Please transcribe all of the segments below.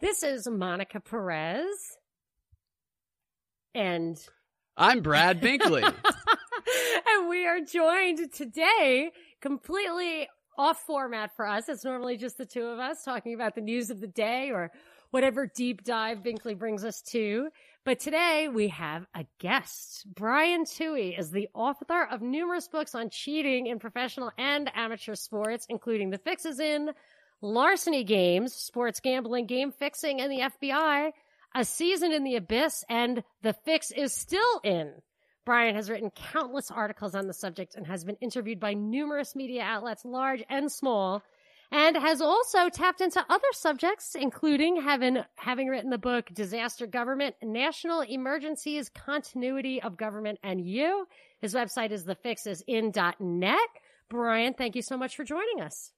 This is Monica Perez. And I'm Brad Binkley. and we are joined today completely off format for us. It's normally just the two of us talking about the news of the day or whatever deep dive Binkley brings us to. But today we have a guest. Brian Tuohy is the author of numerous books on cheating in professional and amateur sports, including The Fix Is In, Larceny Games, Sports Gambling, Game Fixing, and the FBI, A Season in the Abyss, and The Fix is Still In. Brian has written countless articles on the subject and has been interviewed by numerous media outlets, large and small, and has also tapped into other subjects, including having, having written the book Disaster Government, National Emergencies, Continuity of Government and You. His website is thefixisin.net. Brian, thank you so much for joining us.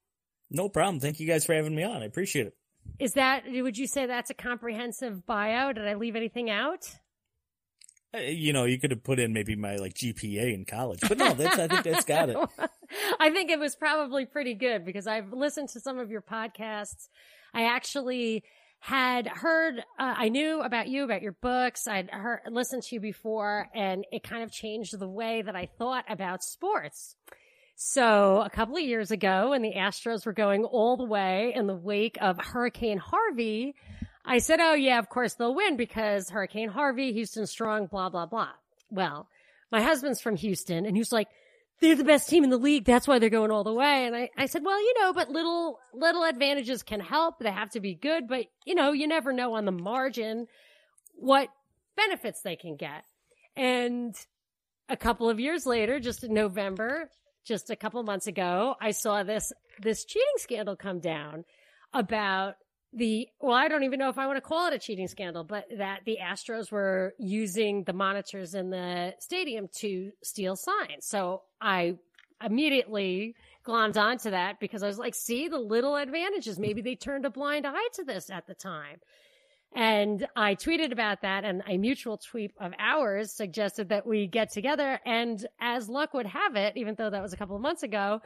No problem. Thank you guys for having me on. I appreciate it. Is that, would you say that's a comprehensive bio? Did I leave anything out? Uh, you know, you could have put in maybe my like GPA in college, but no, that's, I think that's got it. I think it was probably pretty good because I've listened to some of your podcasts. I actually had heard, uh, I knew about you, about your books. I'd heard, listened to you before and it kind of changed the way that I thought about sports. So a couple of years ago when the Astros were going all the way in the wake of Hurricane Harvey, I said, oh yeah, of course they'll win because Hurricane Harvey, Houston strong, blah, blah, blah. Well, my husband's from Houston and he's like, they're the best team in the league. That's why they're going all the way. And I, I said, well, you know, but little, little advantages can help. They have to be good, but you know, you never know on the margin what benefits they can get. And a couple of years later, just in November, just a couple months ago, I saw this, this cheating scandal come down about the, well, I don't even know if I want to call it a cheating scandal, but that the Astros were using the monitors in the stadium to steal signs. So I immediately glommed onto that because I was like, see the little advantages. Maybe they turned a blind eye to this at the time. And I tweeted about that and a mutual tweet of ours suggested that we get together. And as luck would have it, even though that was a couple of months ago,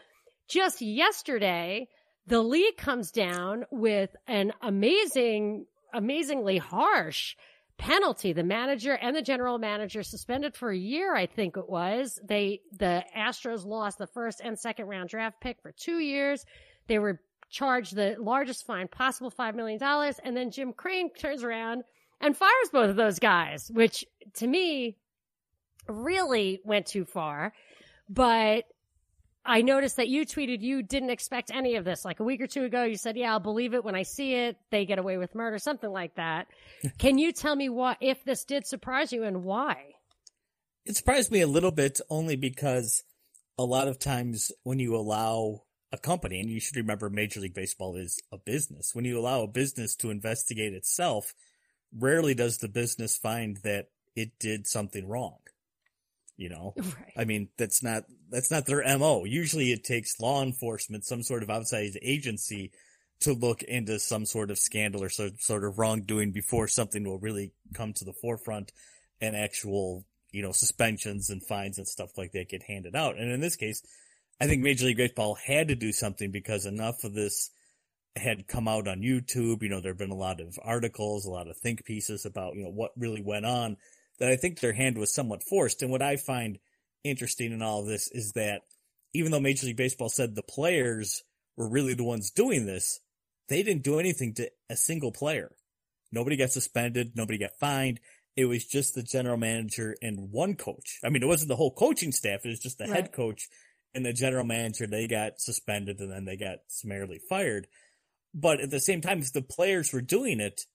just yesterday, the league comes down with an amazing, amazingly harsh penalty. The manager and the general manager suspended for a year, I think it was. They, the Astros lost the first and second round draft pick for two years. They were charged the largest fine possible, $5 million. And then Jim Crane turns around and fires both of those guys, which to me really went too far. But I noticed that you tweeted you didn't expect any of this. Like a week or two ago, you said, yeah, I'll believe it when I see it. They get away with murder, something like that. Can you tell me what, if this did surprise you and why? It surprised me a little bit only because a lot of times when you allow a company, and you should remember Major League Baseball is a business, when you allow a business to investigate itself, rarely does the business find that it did something wrong. You know, right. I mean, that's not, that's not their MO. Usually it takes law enforcement, some sort of outside agency to look into some sort of scandal or some sort of wrongdoing before something will really come to the forefront and actual, you know, suspensions and fines and stuff like that get handed out. And in this case, I think Major League Baseball had to do something because enough of this had come out on YouTube. You know, there have been a lot of articles, a lot of think pieces about, you know, what really went on that I think their hand was somewhat forced. And what I find interesting in all of this is that even though Major League Baseball said the players were really the ones doing this, they didn't do anything to a single player. Nobody got suspended. Nobody got fined. It was just the general manager and one coach. I mean, it wasn't the whole coaching staff. It was just the right. head coach and the general manager. They got suspended and then they got summarily fired. But at the same time, if the players were doing it,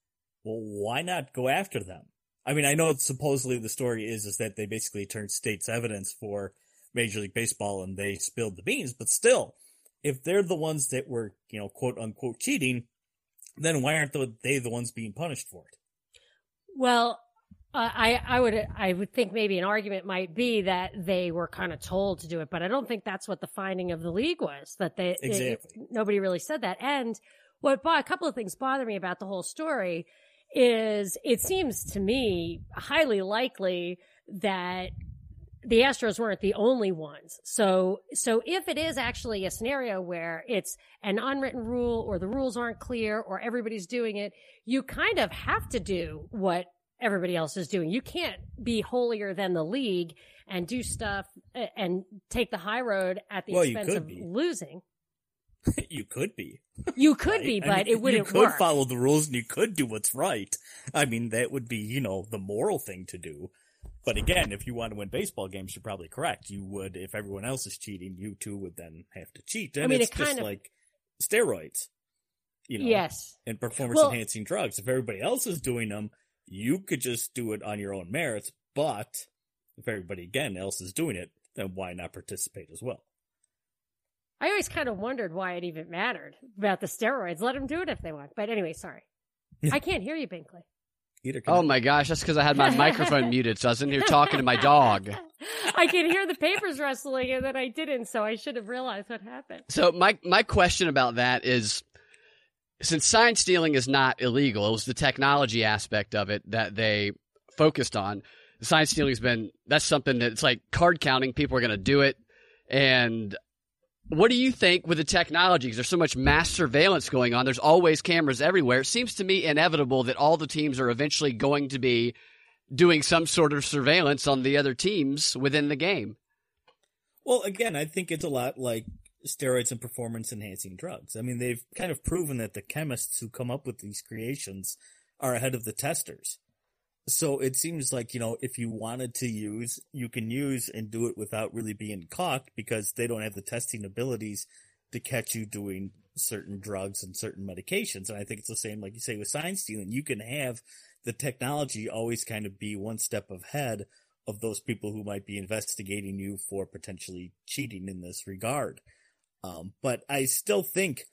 well, why not go after them? I mean, I know supposedly the story is is that they basically turned state's evidence for Major League Baseball and they spilled the beans, but still, if they're the ones that were, you know, quote unquote cheating, then why aren't they the ones being punished for it? Well, uh, I I would I would think maybe an argument might be that they were kind of told to do it, but I don't think that's what the finding of the league was. That they exactly it, nobody really said that. And what a couple of things bother me about the whole story is it seems to me highly likely that the Astros weren't the only ones. So, so if it is actually a scenario where it's an unwritten rule or the rules aren't clear or everybody's doing it, you kind of have to do what everybody else is doing. You can't be holier than the league and do stuff uh, and take the high road at the Well, expense of be. losing. you could be. You could right? be, I but mean, it wouldn't You could work. follow the rules and you could do what's right. I mean, that would be, you know, the moral thing to do. But again, if you want to win baseball games, you're probably correct. You would, if everyone else is cheating, you too would then have to cheat. And I mean, it's it just of- like steroids, you know, yes. and performance Well- enhancing drugs. If everybody else is doing them, you could just do it on your own merits. But if everybody again else is doing it, then why not participate as well? I always kind of wondered why it even mattered about the steroids. Let them do it if they want. But anyway, sorry. I can't hear you, Binkley. Either can Oh my gosh, that's because I had my microphone muted, so I was in here talking to my dog. I could hear the papers rustling and then I didn't, so I should have realized what happened. So my my question about that is, since sign stealing is not illegal, it was the technology aspect of it that they focused on. Sign stealing's been that's something that it's like card counting. People are going to do it, and what do you think with the technology? Because there's so much mass surveillance going on. There's always cameras everywhere. It seems to me inevitable that all the teams are eventually going to be doing some sort of surveillance on the other teams within the game. Well, again, I think it's a lot like steroids and performance enhancing drugs. I mean, they've kind of proven that the chemists who come up with these creations are ahead of the testers. So it seems like, you know, if you wanted to use, you can use and do it without really being caught because they don't have the testing abilities to catch you doing certain drugs and certain medications. And I think it's the same, like you say, with sign stealing. You can have the technology always kind of be one step ahead of those people who might be investigating you for potentially cheating in this regard. Um, but I still think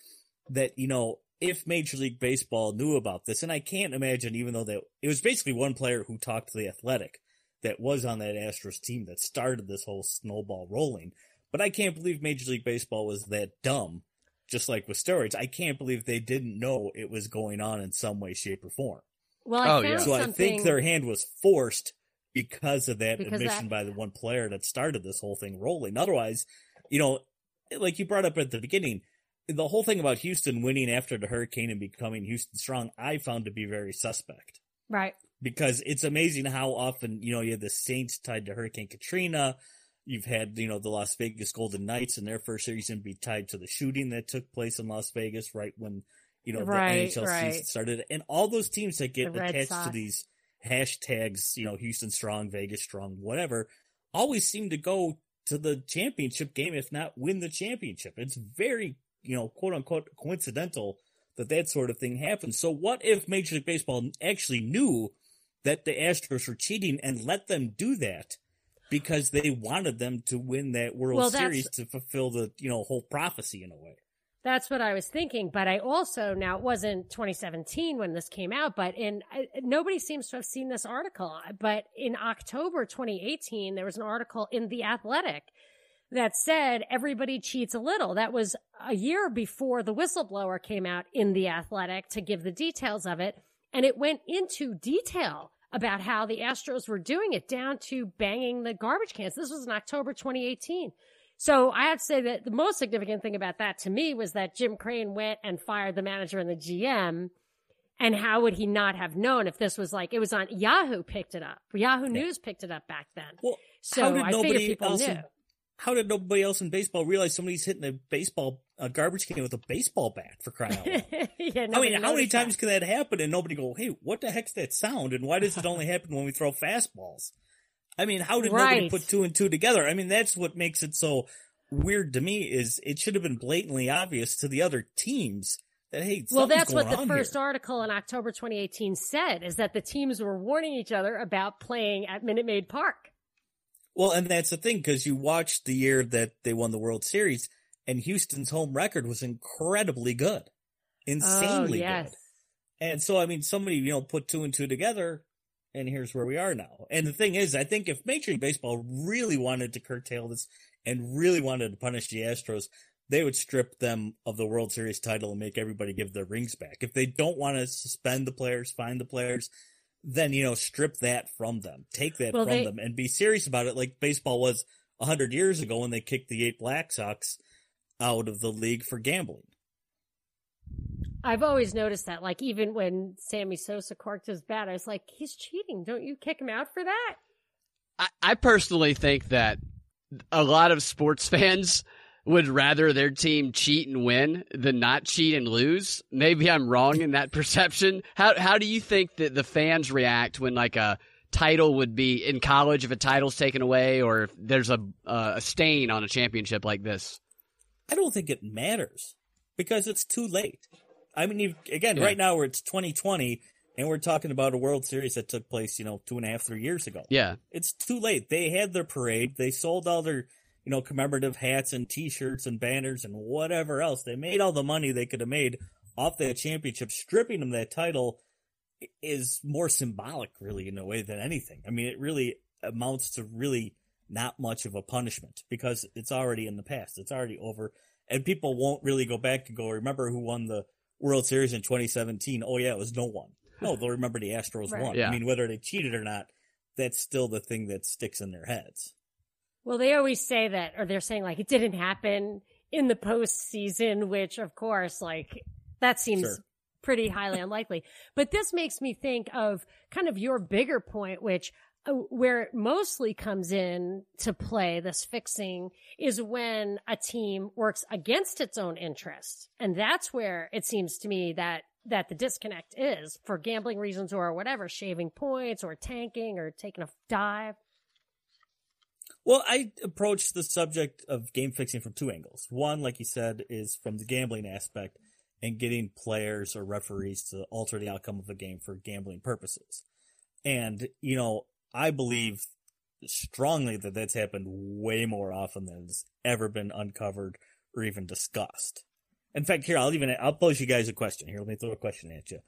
that, you know, if Major League Baseball knew about this, and I can't imagine, even though that it was basically one player who talked to the Athletic that was on that Astros team that started this whole snowball rolling. But I can't believe Major League Baseball was that dumb, just like with steroids. I can't believe they didn't know it was going on in some way, shape, or form. Well, I Oh, found yeah. So I think their hand was forced because of that Because admission that- by the one player that started this whole thing rolling. Otherwise, you know, like you brought up at the beginning, the whole thing about Houston winning after the hurricane and becoming Houston strong, I found to be very suspect right. because it's amazing how often, you know, you had the Saints tied to Hurricane Katrina. You've had, you know, the Las Vegas Golden Knights in their first season be tied to the shooting that took place in Las Vegas right when, you know, Right, the NHL right. season started. And all those teams that get The attached to these hashtags, you know, Houston strong, Vegas strong, whatever, always seem to go to the championship game, if not win the championship. It's very, you know, quote unquote coincidental that that sort of thing happens. So what if Major League Baseball actually knew that the Astros were cheating and let them do that because they wanted them to win that World Well, Series to fulfill the, you know, whole prophecy in a way. That's what I was thinking. But I also, now it wasn't 2017 when this came out, but in, nobody seems to have seen this article. But in October 2018, there was an article in The Athletic that said everybody cheats a little. That was a year before the whistleblower came out in The Athletic to give the details of it. And it went into detail about how the Astros were doing it down to banging the garbage cans. This was in October 2018. So I have to say that the most significant thing about that to me was that Jim Crane went and fired the manager and the GM. And how would he not have known if this was like, it was on Yahoo picked it up. Yahoo News picked it up back then. Well, So how did I nobody people else knew. in- how did nobody else in baseball realize somebody's hitting a baseball a garbage can with a baseball bat for crying out loud? yeah, I mean, how many that. times can that happen and nobody go, hey, what the heck's that sound? And why does it only happen when we throw fastballs? I mean, how did nobody put two and two together? I mean, that's what makes it so weird to me is it should have been blatantly obvious to the other teams that, hey, Well, that's what the first here. article in October 2018 said is that the teams were warning each other about playing at Minute Maid Park. Well, and that's the thing because you watched the year that they won the World Series and Houston's home record was incredibly good. Oh, Insanely oh, yes. good. And so, I mean, somebody, you know, put two and two together, and here's where we are now. And the thing is, I think if Major League Baseball really wanted to curtail this and really wanted to punish the Astros, they would strip them of the World Series title and make everybody give their rings back. If they don't want to suspend the players, find the players, then you know strip that from them, take that Well, from they- them, and be serious about it, like baseball was a hundred years ago when they kicked the eight Black Sox out of the league for gambling. I've always noticed that. Like even when Sammy Sosa corked his bat, I was like, he's cheating. Don't you kick him out for that? I, I personally think that a lot of sports fans would rather their team cheat and win than not cheat and lose. Maybe I'm wrong in that perception. How how do you think that the fans react when like a title would be in college if a title's taken away or if there's a uh, a stain on a championship like this? I don't think it matters because it's too late. I mean, again, Yeah. right now where it's 2020 and we're talking about a World Series that took place, you know, two and a half, three years ago. Yeah. It's too late. They had their parade. They sold all their, you know, commemorative hats and T-shirts and banners and whatever else. They made all the money they could have made off that championship. Stripping them that title is more symbolic, really, in a way than anything. I mean, it really amounts to really not much of a punishment because it's already in the past. It's already over, and people won't really go back and go, "Remember who won the World Series in 2017?" Oh yeah, it was no one. No, they'll remember the Astros Right. won. Yeah. I mean, whether they cheated or not, that's still the thing that sticks in their heads. Well, they always say that, or they're saying like it didn't happen in the postseason, which of course, like that seems Sure. pretty highly unlikely. But this makes me think of kind of your bigger point, which Uh, where it mostly comes in to play this fixing is when a team works against its own interest. And that's where it seems to me that that the disconnect is for gambling reasons or whatever, shaving points or tanking or taking a dive. Well, I approach the subject of game fixing from two angles. One, like you said, is from the gambling aspect and getting players or referees to alter the outcome of a game for gambling purposes. And, you know, I believe strongly that that's happened way more often than has ever been uncovered or even discussed. In fact, here, I'll even, I'll pose you guys a question. Here, let me throw a question at you.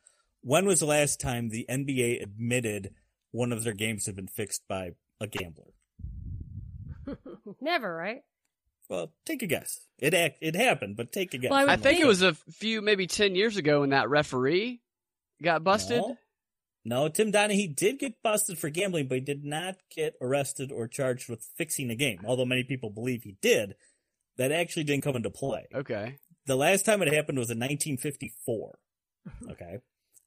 When was the last time the NBA admitted one of their games had been fixed by a gambler? Never, right? Well, take a guess. It act, it happened, but take a guess. Well, I I think think- it was a few, maybe 10 years ago when that referee got busted. No. No, Tim Donaghy did get busted for gambling, but he did not get arrested or charged with fixing a game. Although many people believe he did, that actually didn't come into play. Okay. The last time it happened was in 1954. Okay.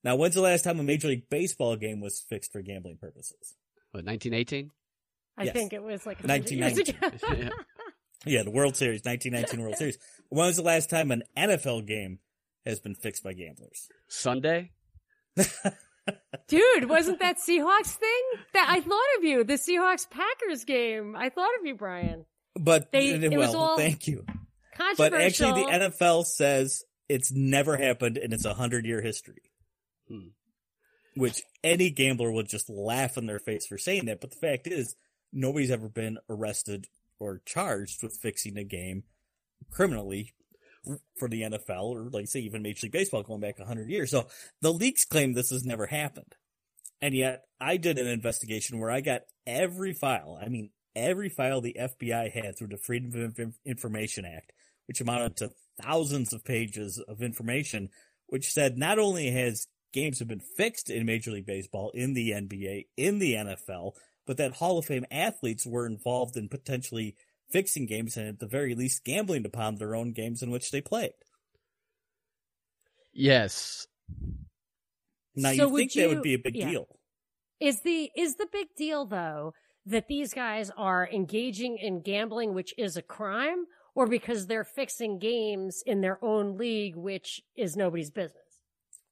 Now, when's the last time a Major League Baseball game was fixed for gambling purposes? What, 1918? I Yes. think it was like a years 1919. ago. Yeah. Yeah, the World Series, 1919 World Series. When was the last time an NFL game has been fixed by gamblers? Sunday? Dude, wasn't that Seahawks thing? That I thought of you. The Seahawks Packers game. I thought of you, Brian. But, They- it well, was all thank you. Controversial. But actually, the NFL says it's never happened in it's hundred year history. Hmm. Which any gambler would just laugh in their face for saying that. But the fact is, nobody's ever been arrested or charged with fixing a game criminally for the NFL or, like, say, even Major League Baseball going back a hundred years. So the leaks claim this has never happened. And yet, I did an investigation where I got every file. I mean, every file the FBI had through the Freedom of Inf- Information Act, which amounted to thousands of pages of information, which said not only has games have been fixed in Major League Baseball, in the NBA, in the NFL, but that Hall of Fame athletes were involved in potentially fixing games and at the very least gambling upon their own games in which they played. Yes. Now So you would think that would be a big yeah. deal. Is the is the big deal though that these guys are engaging in gambling, which is a crime, or because they're fixing games in their own league, which is nobody's business?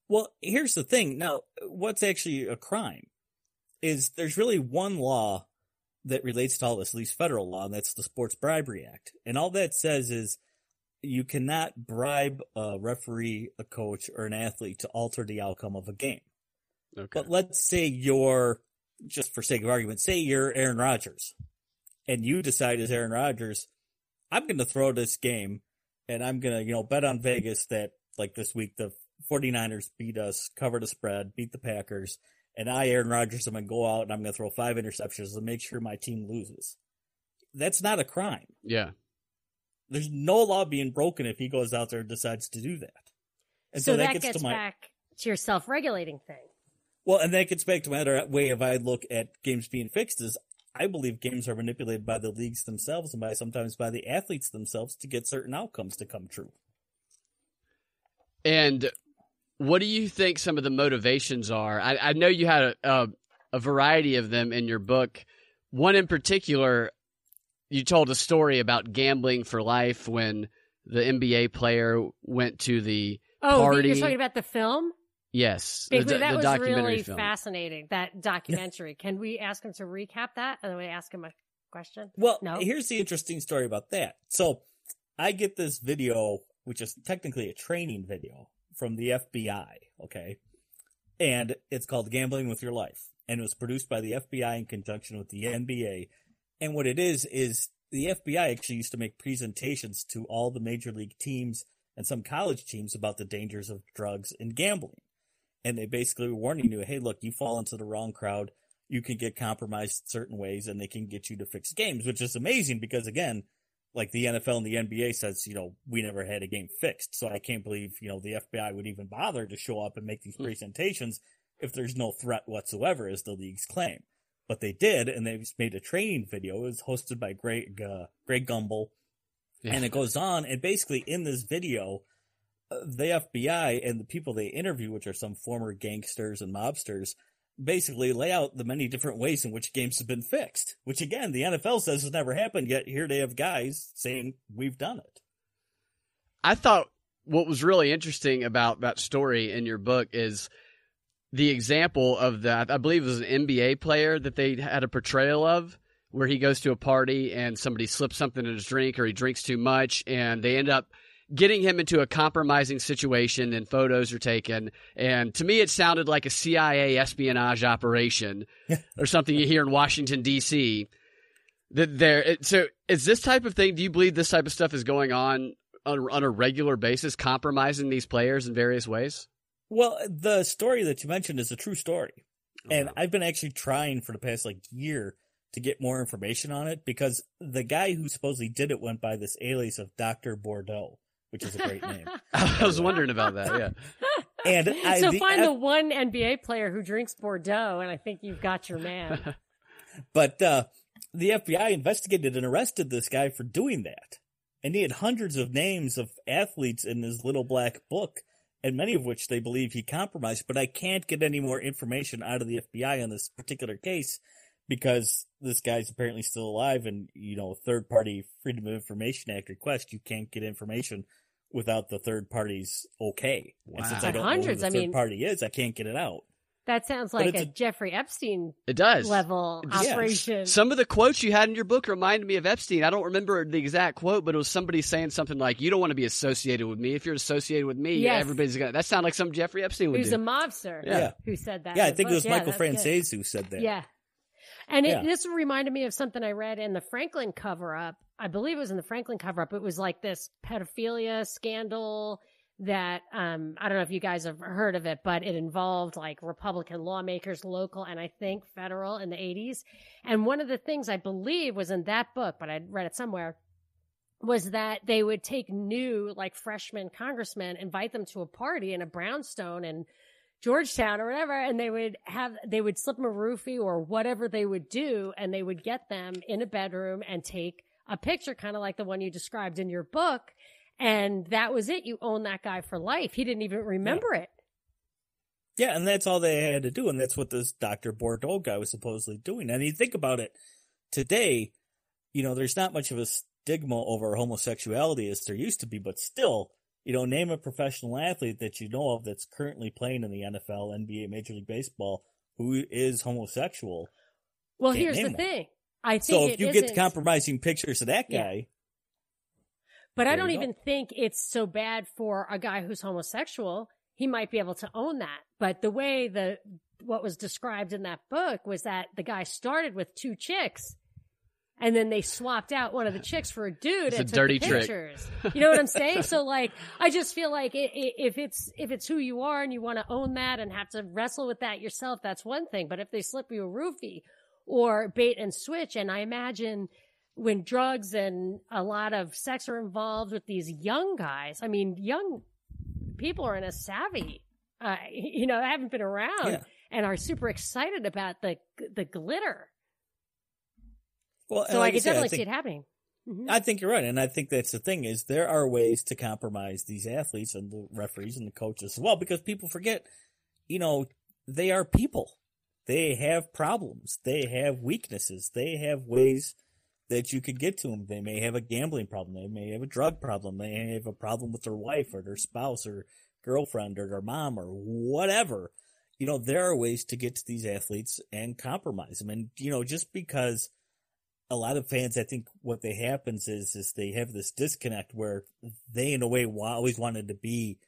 Well, here's the thing. Now, what's actually a crime is there's really one law that relates to all this, at least federal law, and that's the Sports Bribery Act. And all that says is you cannot bribe a referee, a coach, or an athlete to alter the outcome of a game. Okay. But let's say you're, just for sake of argument, say you're Aaron Rodgers and you decide as Aaron Rodgers, I'm going to throw this game and I'm going to, you know, bet on Vegas that like this week the 49ers beat us, cover the spread, beat the Packers. And I, Aaron Rodgers, am going to go out and I'm going to throw five interceptions to make sure my team loses. That's not a crime. yeah. There's no law being broken if he goes out there and decides to do that. And so, so, that, gets, gets to my, back to your self-regulating thing. Well, and that gets back to my other way of I look at games being fixed is I believe games are manipulated by the leagues themselves and by sometimes by the athletes themselves to get certain outcomes to come true. And what do you think some of the motivations are? I, I know you had a, a, a variety of them in your book. One in particular, you told a story about gambling for life when the NBA player went to the Oh, party. you're talking about the film? yes, Big, the, that the was documentary really film. fascinating. That documentary. Can we ask him to recap that? And then we ask him a question. Well, No. here's the interesting story about that. So I get this video, which is technically a training video from the FBI. Okay. And it's called Gambling with Your Life. And it was produced by the FBI in conjunction with the NBA. And what it is, is the FBI actually used to make presentations to all the major league teams and some college teams about the dangers of drugs and gambling. And they basically were warning you, hey, look, you fall into the wrong crowd. You can get compromised certain ways and they can get you to fix games, which is amazing because again, like the NFL and the NBA says, you know, we never had a game fixed. So I can't believe, you know, the FBI would even bother to show up and make these Hmm. presentations if there's no threat whatsoever, as the leagues claim. But they did, and they made a training video. It was hosted by Greg, uh, Greg Gumbel. Yeah. And it goes on, and basically in this video, uh, the FBI and the people they interview, which are some former gangsters and mobsters, basically lay out the many different ways in which games have been fixed. Which again, the NFL says has never happened, yet here they have guys saying we've done it. I thought what was really interesting about that story in your book is the example of that. I believe it was an NBA player that they had a portrayal of where he goes to a party and somebody slips something in his drink or he drinks too much and they end up getting him into a compromising situation and photos are taken. And to me, it sounded like a CIA espionage operation or something you hear in Washington, D.C. That there, so is this type of thing? Do you believe this type of stuff is going on on, on a regular basis, compromising these players in various ways? Well, the story that you mentioned is a true story. And I've been actually trying for the past like year to get more information on it because the guy who supposedly did it went by this alias of Dr. Bordeaux, which is a great name. I was wondering about that. Yeah. And I, so the find F- the one NBA player who drinks Bordeaux, and I think you've got your man. But uh, the FBI investigated and arrested this guy for doing that. And he had hundreds of names of athletes in his little black book, and many of which they believe he compromised. But I can't get any more information out of the FBI on this particular case because this guy's apparently still alive. And, you know, third party Freedom of Information Act request, you can't get information without the third party's okay. And since Wow. I don't Hundreds, know I who the third mean- party is, I can't get it out. That sounds like a, a- Jeffrey Epstein It does. level Yes. operation. Some of the quotes you had in your book reminded me of Epstein. I don't remember the exact quote, but it was somebody saying something like, "You don't want to be associated with me. If you're associated with me, Yes. everybody's gonna." That sounded like some Jeffrey Epstein would Who's do. a mobster Yeah. Yeah. who said that. Yeah, I the think it was Yeah, Michael that's good. Frances who said that. Yeah. And it, Yeah. this reminded me of something I read in the Franklin cover up. I believe it was in the Franklin cover up. It was like this pedophilia scandal that um I don't know if you guys have heard of it, but it involved like Republican lawmakers, local and I think federal in the 80s. And one of the things I believe was in that book, but I'd read it somewhere, was that they would take new like freshman congressmen, invite them to a party in a brownstone and Georgetown or whatever, and they would have they would slip them a roofie or whatever they would do, and they would get them in a bedroom and take a picture, kind of like the one you described in your book, and that was it. You own that guy for life. He didn't even remember it. Yeah, and that's all they had to do, and that's what this Dr. Bordeaux guy was supposedly doing. And you think about it, today, you know, there's not much of a stigma over homosexuality as there used to be, but still, you know, name a professional athlete that you know of that's currently playing in the NFL, NBA, Major League Baseball who is homosexual. Well, here's the one. thing. I think So if you get isn't- compromising pictures of that Yeah. guy, But I don't you go. even think it's so bad for a guy who's homosexual. He might be able to own that. But the way the what was described in that book was that the guy started with two chicks and then they swapped out one of the chicks for a dude It's and a took dirty the trick. pictures. You know what I'm saying? so like I just feel like i i if it's if it's who you are and you want to own that and have to wrestle with that yourself, that's one thing. But if they slip you a roofie or bait and switch, and I imagine when drugs and a lot of sex are involved with these young guys. I mean, young people are in a savvy, uh, you know, they haven't been around. Yeah. and are super excited about the the glitter. Well, So like I could said, definitely see it happening. Mhm. I think you're right, and I think that's the thing is there are ways to compromise these athletes and the referees and the coaches as well because people forget, you know, they are people. They have problems. They have weaknesses. They have ways that you could get to them. They may have a gambling problem. They may have a drug problem. They may have a problem with their wife or their spouse or girlfriend or their mom or whatever. You know, there are ways to get to these athletes and compromise them. And, you know, just because a lot of fans, I think what they happens is, is they have this disconnect where they, in a way, always wanted to be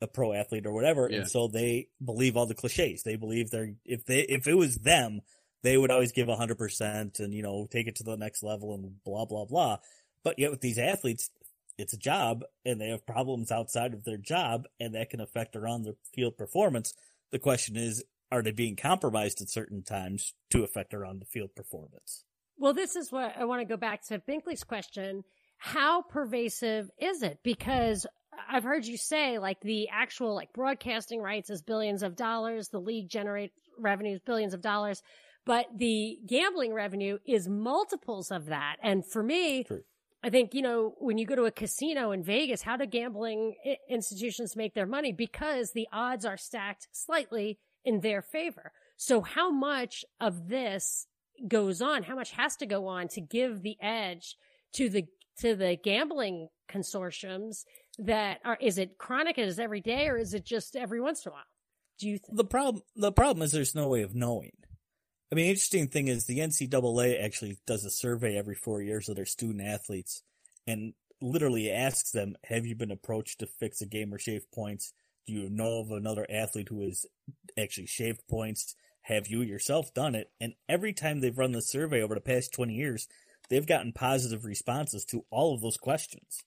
a pro athlete or whatever, Yeah. and so they believe all the cliches. They believe they're if they if it was them, they would always give hundred percent and you know take it to the next level and blah blah blah. But yet with these athletes, it's a job and they have problems outside of their job, and that can affect their on the field performance. The question is, are they being compromised at certain times to affect their on the field performance? Well, this is what I want to go back to Binkley's question. How pervasive is it? Because I've heard you say like the actual like broadcasting rights is billions of dollars. The league generates revenues billions of dollars, but the gambling revenue is multiples of that. And for me, True. I think, you know, when you go to a casino in Vegas, how do gambling institutions make their money? Because the odds are stacked slightly in their favor. So how much of this goes on? How much has to go on to give the edge to the, to the gambling consortiums that are, is it chronic? Is it every day or is it just every once in a while? Do you think? The problem, the problem is there's no way of knowing. I mean, interesting thing is the NCAA actually does a survey every four years of their student athletes and literally asks them, have you been approached to fix a game or shave points? Do you know of another athlete who has actually shaved points? Have you yourself done it? And every time they've run the survey over the past 20 years, they've gotten positive responses to all of those questions.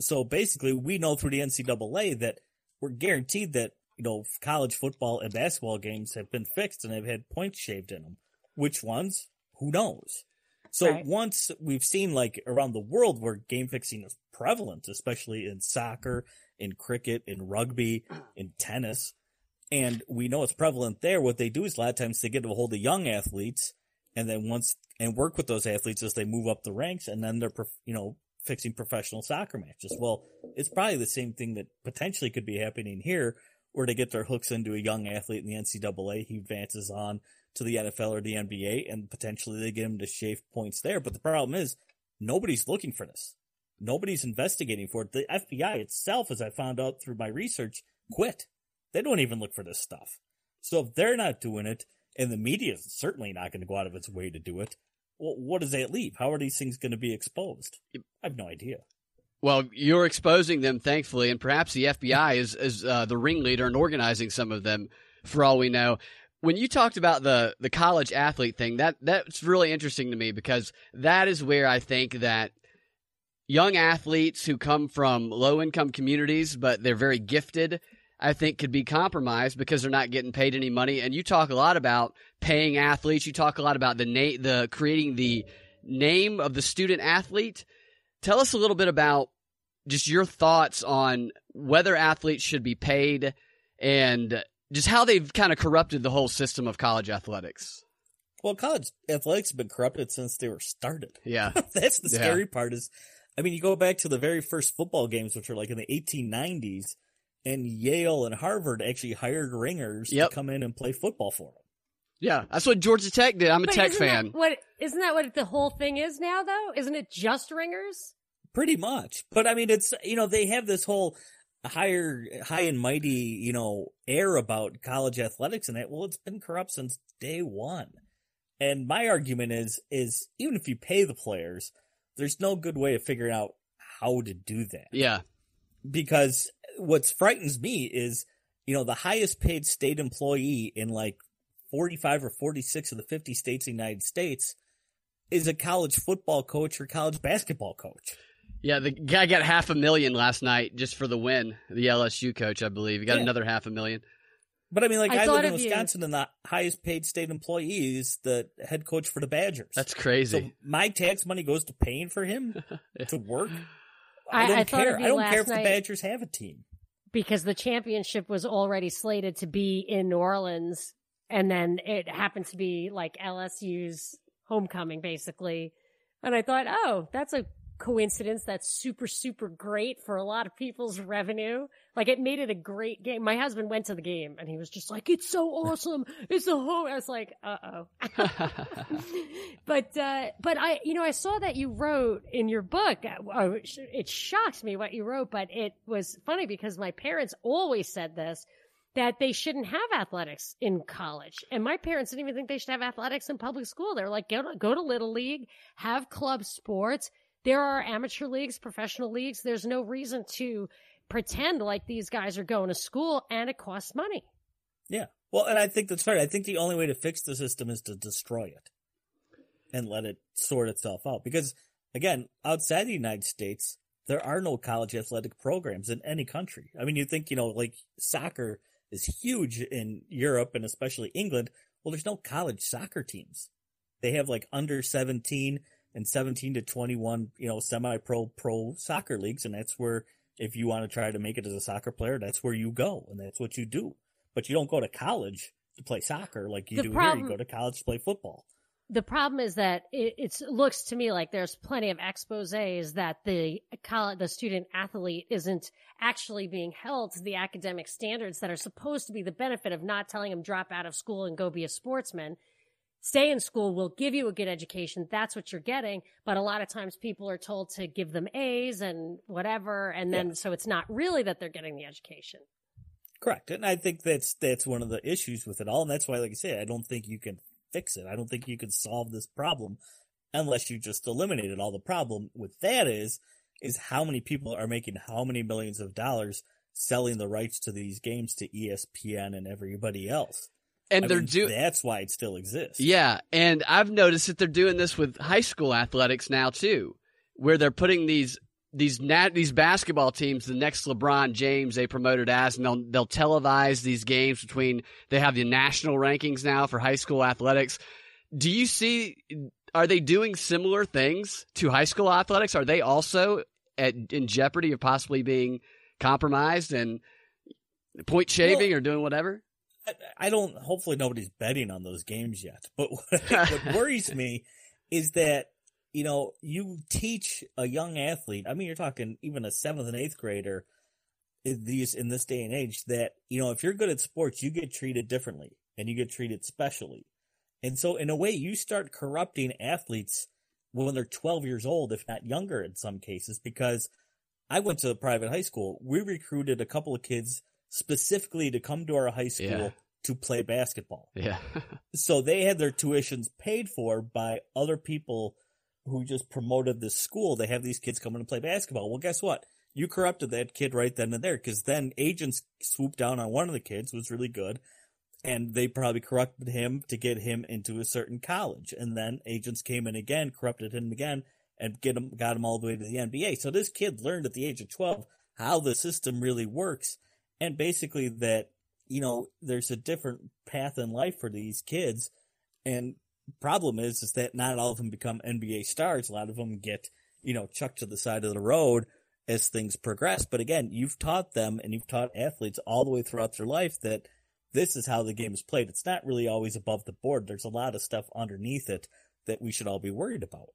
So basically, we know through the NCAA that we're guaranteed that you know college football and basketball games have been fixed and they've had points shaved in them. Which ones? Who knows? So Right. once we've seen like around the world where game fixing is prevalent, especially in soccer, in cricket, in rugby, in tennis, and we know it's prevalent there. What they do is a lot of times they get a hold of young athletes, and then once and work with those athletes as they move up the ranks, and then they're you know fixing professional soccer matches. Well, it's probably the same thing that potentially could be happening here, where they get their hooks into a young athlete in the NCAA, he advances on to the NFL or the NBA, and potentially they get him to shave points there. But the problem is nobody's looking for this. Nobody's investigating for it. The FBI itself, as I found out through my research, quit. They don't even look for this stuff. So if they're not doing it, and the media is certainly not going to go out of its way to do it, well, what does that leave? How are these things going to be exposed? I have no idea. Well, you're exposing them, thankfully, and perhaps the FBI is is uh, the ringleader in organizing some of them. For all we know, when you talked about the the college athlete thing, that that's really interesting to me because that is where I think that young athletes who come from low income communities, but they're very gifted, I think could be compromised because they're not getting paid any money. And you talk a lot about paying athletes. You talk a lot about the na- the creating the name of the student athlete. Tell us a little bit about just your thoughts on whether athletes should be paid and just how they've kind of corrupted the whole system of college athletics. Well, college athletics have been corrupted since they were started. Yeah. That's the Yeah. scary part is, I mean, you go back to the very first football games, which were like in the 1890s, and Yale and Harvard actually hired ringers Yep. to come in and play football for them. Yeah. That's what Georgia Tech did. I'm a But Tech isn't fan. That what isn't that what the whole thing is now though? Isn't it just ringers? Pretty much. But I mean, it's, you know, they have this whole higher, high and mighty, you know, air about college athletics and that. Well, it's been corrupt since day one. And my argument is, is even if you pay the players, there's no good way of figuring out how to do that. Yeah. because what frightens me is, you know, the highest paid state employee in like 45 or 46 of the 50 states in the United States is a college football coach or college basketball coach. Yeah. The guy got half a million last night just for the win. The LSU coach, I believe. He got Yeah. another half a million. But I mean, like, I I, live in of you- Wisconsin and the highest paid state employee is the head coach for the Badgers. That's crazy. so my tax money goes to paying for him to work. I, I- don't I thought care. I don't care if the. Badgers have a team. Because the championship was already slated to be in New Orleans and then it happened to be like LSU's homecoming, basically. And I thought, oh, that's a coincidence that's super, super great for a lot of people's revenue. Like it made it a great game. My husband went to the game and he was just like, it's so awesome. It's a home. I was like, uh oh. but, uh, but I, you know, I saw that you wrote in your book, uh, it shocked me what you wrote, but it was funny because my parents always said this that they shouldn't have athletics in college. And my parents didn't even think they should have athletics in public school. They're like, go to, go to little league, have club sports. There are amateur leagues, professional leagues. There's no reason to pretend like these guys are going to school and it costs money. Yeah. Well, and I think that's right. I think the only way to fix the system is to destroy it and let it sort itself out. Because again, outside the United States, there are no college athletic programs in any country. I mean, you think, you know, like soccer is huge in Europe and especially England. Well, there's no college soccer teams. They have like under 17 and 17 to 21, you know, semi pro pro soccer leagues. And that's where, if you want to try to make it as a soccer player, that's where you go and that's what you do. But you don't go to college to play soccer like you The do problem- here. You go to college to play football. The problem is that it it's, looks to me like there's plenty of exposés that the college, the student athlete isn't actually being held to the academic standards that are supposed to be the benefit of not telling him drop out of school and go be a sportsman. Stay in school. We'll give you a good education. That's what you're getting. But a lot of times people are told to give them A's and whatever. And then, so it's not really that they're getting the education. Correct. And I think that's, that's one of the issues with it all. And that's why, like I say, I don't think you can fix it. I don't think you can solve this problem unless you just eliminate it all. The problem with that is, is how many people are making how many millions of dollars selling the rights to these games to ESPN and everybody else. And I they're doing that's why it still exists. Yeah, and I've noticed that they're doing this with high school athletics now too, where they're putting these these nat- these basketball teams, the next LeBron James they promoted as, and they'll they'll televise these games between. They have the national rankings now for high school athletics. Do you see? Are they doing similar things to high school athletics? Are they also at in jeopardy of possibly being compromised and point shaving or doing whatever? I, don't, hopefully nobody's betting on those games yet, but what, what worries me is that, you know, you teach a young athlete, I mean, you're talking even a seventh and eighth grader in these, in this day and age that, you know, if you're good at sports, you get treated differently and you get treated specially. And so in a way, you start corrupting athletes when they're 12 years old, if not younger in some cases, because I went to a private high school. We recruited a couple of kids specifically to come to our high school Yeah. to play basketball. Yeah. So they had their tuitions paid for by other people who just promoted this school. They have these kids coming to play basketball. Well, guess what? You corrupted that kid right then and there because then agents swooped down on one of the kids who was really good and they probably corrupted him to get him into a certain college. And then agents came in again, corrupted him again and get him, got him all the way to the NBA. So this kid learned at the age of 12 how the system really works and basically that, you know, there's a different path in life for these kids. And problem is, is that not all of them become NBA stars. A lot of them get, you know, chucked to the side of the road as things progress. But again, you've taught them and you've taught athletes all the way throughout their life that this is how the game is played. It's not really always above the board. There's a lot of stuff underneath it that we should all be worried about.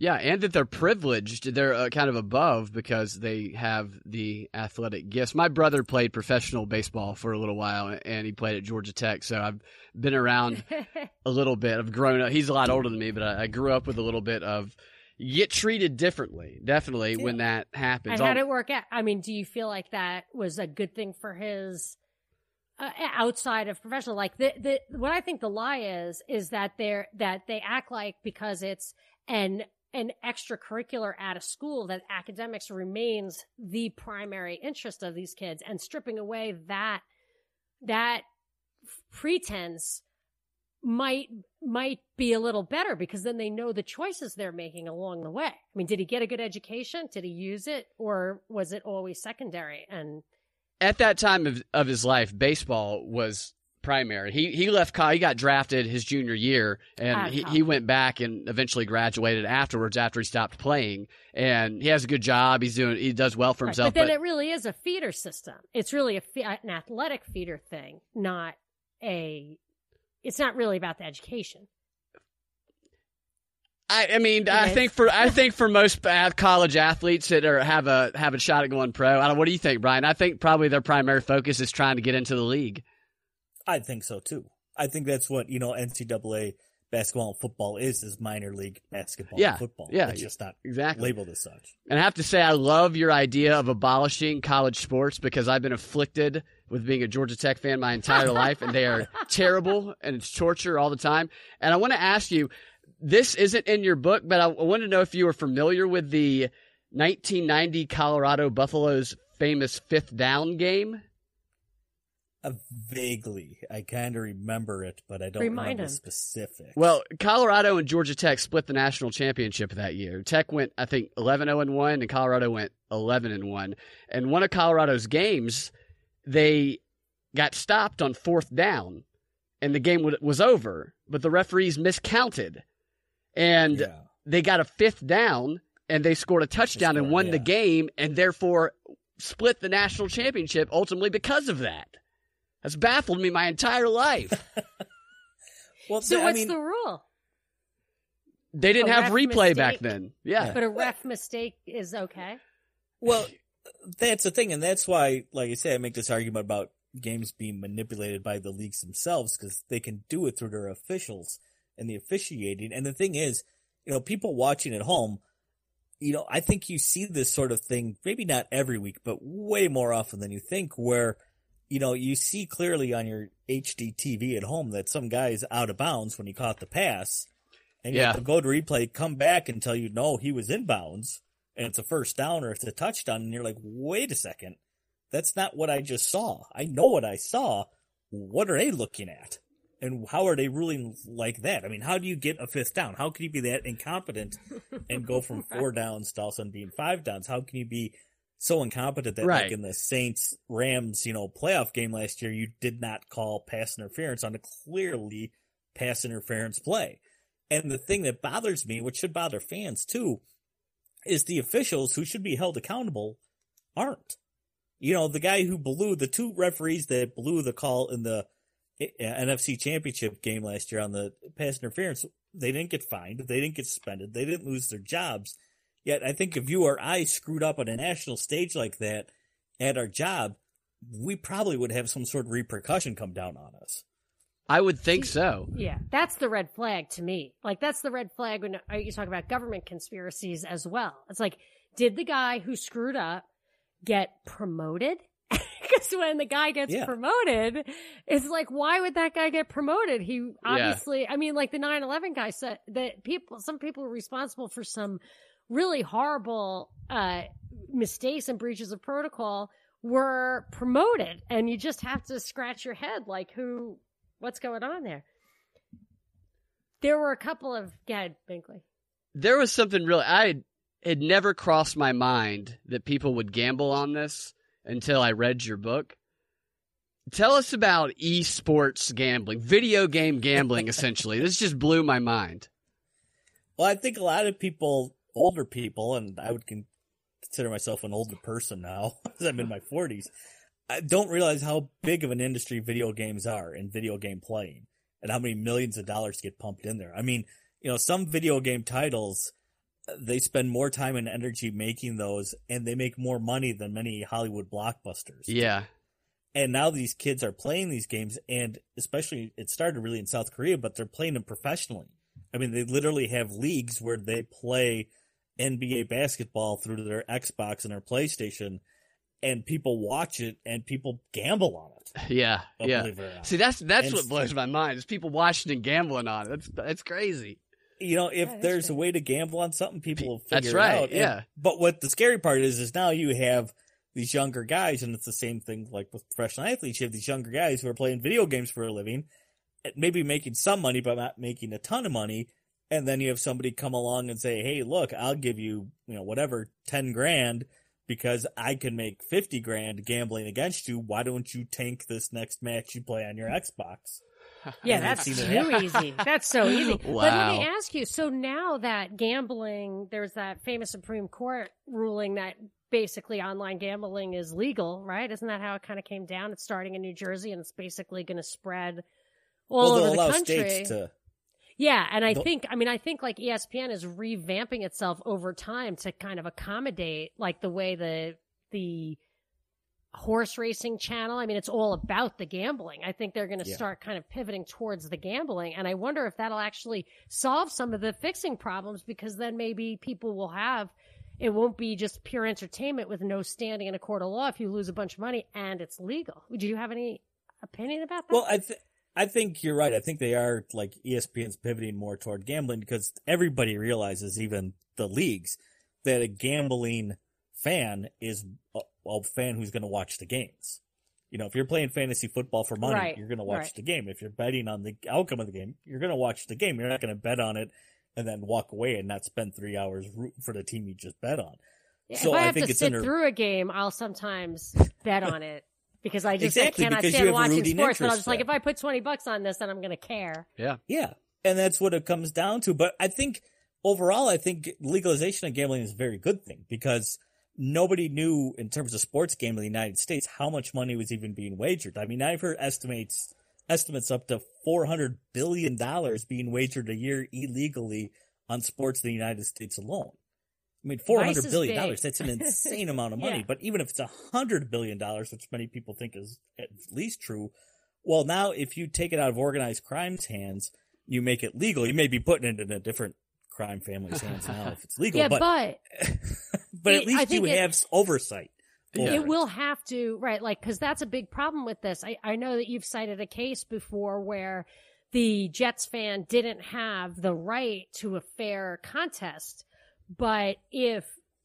Yeah, and that they're privileged. They're uh, kind of above because they have the athletic gifts. My brother played professional baseball for a little while, and he played at Georgia Tech. So I've been around a little bit. I've grown up. He's a lot older than me, but I, I grew up with a little bit of you get treated differently. Definitely when that happens. And how did it work out? I mean, do you feel like that was a good thing for his uh, outside of professional? Like the the what I think the lie is is that they're that they act like because it's an an extracurricular at a school that academics remains the primary interest of these kids and stripping away that that pretense might might be a little better because then they know the choices they're making along the way. I mean, did he get a good education? Did he use it or was it always secondary? And at that time of, of his life, baseball was primary. He he left college. He got drafted his junior year, and he, he went back and eventually graduated afterwards after he stopped playing. And he has a good job. He's doing. He does well for himself. but then it really is a feeder system. It's really a fe- an athletic feeder thing, not a. It's not really about the education. I, I mean, I is. think for I think for most college athletes that are have a have a shot at going pro. I don't, what do you think, Brian? I think probably their primary focus is trying to get into the league. I think so too. I think that's what you know NCAA basketball and football is is minor league basketball Yeah, and football. yeah, it's just not Exactly. labeled as such. And I have to say, I love your idea of abolishing college sports because I've been afflicted with being a Georgia Tech fan my entire life, and they are terrible and it's torture all the time. And I want to ask you this isn't in your book, but I, I want to know if you are familiar with the 1990 Colorado Buffaloes famous fifth down game. Uh, vaguely, I kind of remember it, but I don't Remind remember him. specifics. Well, Colorado and Georgia Tech split the national championship that year. Tech went, I think, 11 0 and 1, and Colorado went 11 and 1. And one of Colorado's games, they got stopped on fourth down, and the game was over, but the referees miscounted. And yeah. they got a fifth down, and they scored a touchdown and scored, won the game, and therefore split the national championship ultimately because of that. That's baffled me my entire life. Well, So th- what's I mean, the rule? They didn't A have ref replay back then. Yeah. But a ref mistake is okay. Well, that's the thing, and that's why, like I say, I make this argument about games being manipulated by the leagues themselves because they can do it through their officials and the officiating. And the thing is, you know, people watching at home, you know, I think you see this sort of thing, maybe not every week, but way more often than you think, where, you know, you see clearly on your HD TV at home that some guy is out of bounds when he caught the pass. And you Yeah. have to go to replay, come back and tell you, no, he was in bounds and it's a first down or it's a touchdown. And you're like, wait a second. That's not what I just saw. I know what I saw. What are they looking at? And how are they ruling like that? I mean, how do you get a fifth down? How can you be that incompetent and go from four downs to all of a sudden being five downs? How can you be so incompetent that Right. like in the Saints Rams, you know, playoff game last year, you did not call pass interference on a clearly pass interference play? And the thing that bothers me, which should bother fans too, is the officials who should be held accountable aren't. You know, the guy who blew the two referees that blew the call in the uh, NFC championship game last year on the pass interference, they didn't get fined. They didn't get suspended. They didn't lose their jobs. Yet I think if you or I screwed up on a national stage like that at our job, we probably would have some sort of repercussion come down on us. I would think so. Yeah, that's the red flag to me. Like that's the red flag when uh, you talk about government conspiracies as well. It's like, did the guy who screwed up get promoted? Because when the guy gets Yeah. promoted, it's like, why would that guy get promoted? He obviously, I mean, like the 9-11 guy said that people, some people were responsible for some really horrible, uh, mistakes and breaches of protocol were promoted. And you just have to scratch your head like who, what's going on there? There were a couple of, yeah, Binkley. There was something really I had never crossed my mind that people would gamble on this until I read your book. Tell us about esports gambling, video game gambling essentially. this just blew my mind. Well, I think a lot of people, older people, and I would consider myself an older person now, because I'm in my 40s, I don't realize how big of an industry video games are and video game playing, and how many millions of dollars get pumped in there. I mean, you know, some video game titles, uh, they spend more time and energy making those, and they make more money than many Hollywood blockbusters. Yeah. And now these kids are playing these games, and especially it started really in South Korea, but they're playing them professionally. I mean, they literally have leagues where they play NBA basketball through their Xbox and their PlayStation, and people watch it and people gamble on it. Yeah. Yeah. it. See, that's that's And- what blows my mind. Is people watching and gambling on it. That's that's crazy. You know, if Yeah, that's there's a way to gamble on something, people will figure That's it right, out. And- yeah. but what the scary part is, is now you have these younger guys, and it's the same thing like with professional athletes. You have these younger guys who are playing video games for a living, and maybe making some money, but not making a ton of money. And then you have somebody come along and say, "Hey, look, I'll give you, you know, whatever, ten grand." Because I can make fifty grand gambling against you. Why don't you tank this next match you play on your Xbox? Yeah, that's too it. easy. That's so easy. But let me ask you. So now that gambling, there's that famous Supreme Court ruling that basically online gambling is legal, right? Isn't that how it kind of came down? It's starting in New Jersey and it's basically going to spread all well, over the allow country. states to. Yeah, and I They'll- think I mean I think like ESPN is revamping itself over time to kind of accommodate like the way the the horse racing channel. I mean it's all about the gambling. I think they're going to Yeah. start kind of pivoting towards the gambling and I wonder if that'll actually solve some of the fixing problems because then maybe people will have it won't be just pure entertainment with no standing in a court of law if you lose a bunch of money and it's legal. Do you have any opinion about that? Well, I th- I think you're right. I think they are like ESPN's pivoting more toward gambling because everybody realizes, even the leagues, that a gambling fan is a, a fan who's going to watch the games. You know, if you're playing fantasy football for money, Right, you're going to watch right. the game. If you're betting on the outcome of the game, you're going to watch the game. You're not going to bet on it and then walk away and not spend three hours rooting for the team you just bet on. Yeah, So if I I have think to it's sit under- through a game, I'll sometimes bet on it because I just Exactly, I cannot stand watching rooting sports. But I'm just like, if I put twenty bucks on this, then I'm going to care. Yeah. Yeah. And that's what it comes down to. But I think overall, I think legalization of gambling is a very good thing because nobody knew in terms of sports gambling in the United States how much money was even being wagered. I mean, I've heard estimates, estimates up to $400 billion being wagered a year illegally on sports in the United States alone. I mean, four hundred billion dollars, that's an insane amount of money. Yeah. But even if it's a hundred billion dollars, which many people think is at least true, well, now if you take it out of organized crime's hands, you make it legal. You may be putting it in a different crime family's hands now if it's legal, yeah, but, but, but at it- I least you it- have oversight. Over it will have to right, like because that's a big problem with this. I I know that you've cited a case before where the Jets fan didn't have the right to a fair contest, but if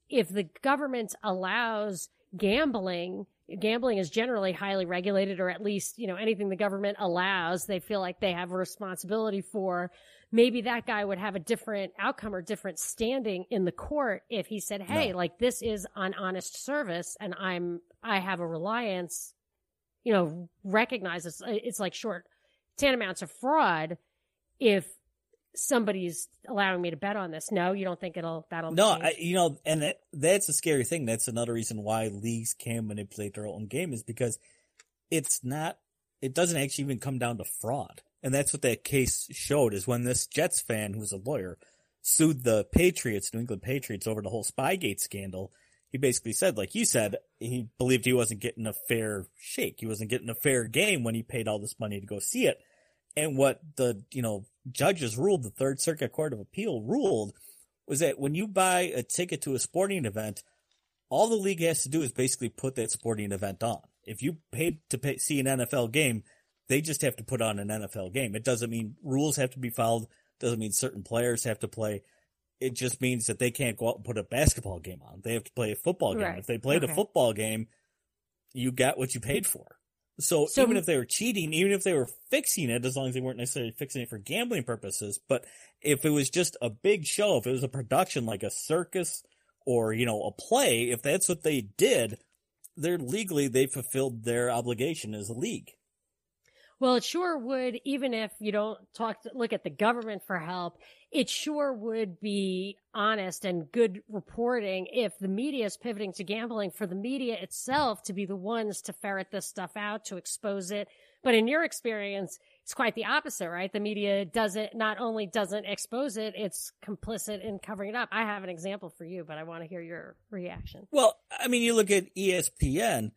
if the government allows gambling gambling is generally highly regulated or at least you know anything the government allows they feel like they have a responsibility for maybe that guy would have a different outcome or different standing in the court if he said hey No. like this is an honest service and i'm i have a reliance you know recognize it's it's like short tantamount to fraud if somebody's allowing me to bet on this no you don't think it'll that'll No. I, you know, and that, that's a scary thing. That's another reason why leagues can manipulate their own game is because it's not, it doesn't actually even come down to fraud. And that's what that case showed is when this Jets fan, who's a lawyer, sued the Patriots, New England Patriots over the whole Spygate scandal. He basically said, like you said, he believed he wasn't getting a fair shake. He wasn't getting a fair game when he paid all this money to go see it. And what the, you know, judges ruled, the Third Circuit Court of Appeal ruled was that when you buy a ticket to a sporting event, all the league has to do is basically put that sporting event on. If you paid to pay, see an NFL game, they just have to put on an NFL game. It doesn't mean rules have to be followed. Doesn't mean certain players have to play. It just means that they can't go out and put a basketball game on. They have to play a football game. Right. If they played Okay. a football game, you got what you paid for. So, So- even if they were cheating, even if they were fixing it, as long as they weren't necessarily fixing it for gambling purposes, but if it was just a big show, if it was a production like a circus or, you know, a play, if that's what they did, they're legally, they fulfilled their obligation as a league. Well, it sure would, even if you don't talk, to, look at the government for help, it sure would be honest and good reporting if the media is pivoting to gambling for the media itself to be the ones to ferret this stuff out, to expose it. But in your experience, it's quite the opposite, right? The media doesn't, not only doesn't expose it, it's complicit in covering it up. I have an example for you, but I want to hear your reaction. Well, I mean, you look at ESPN.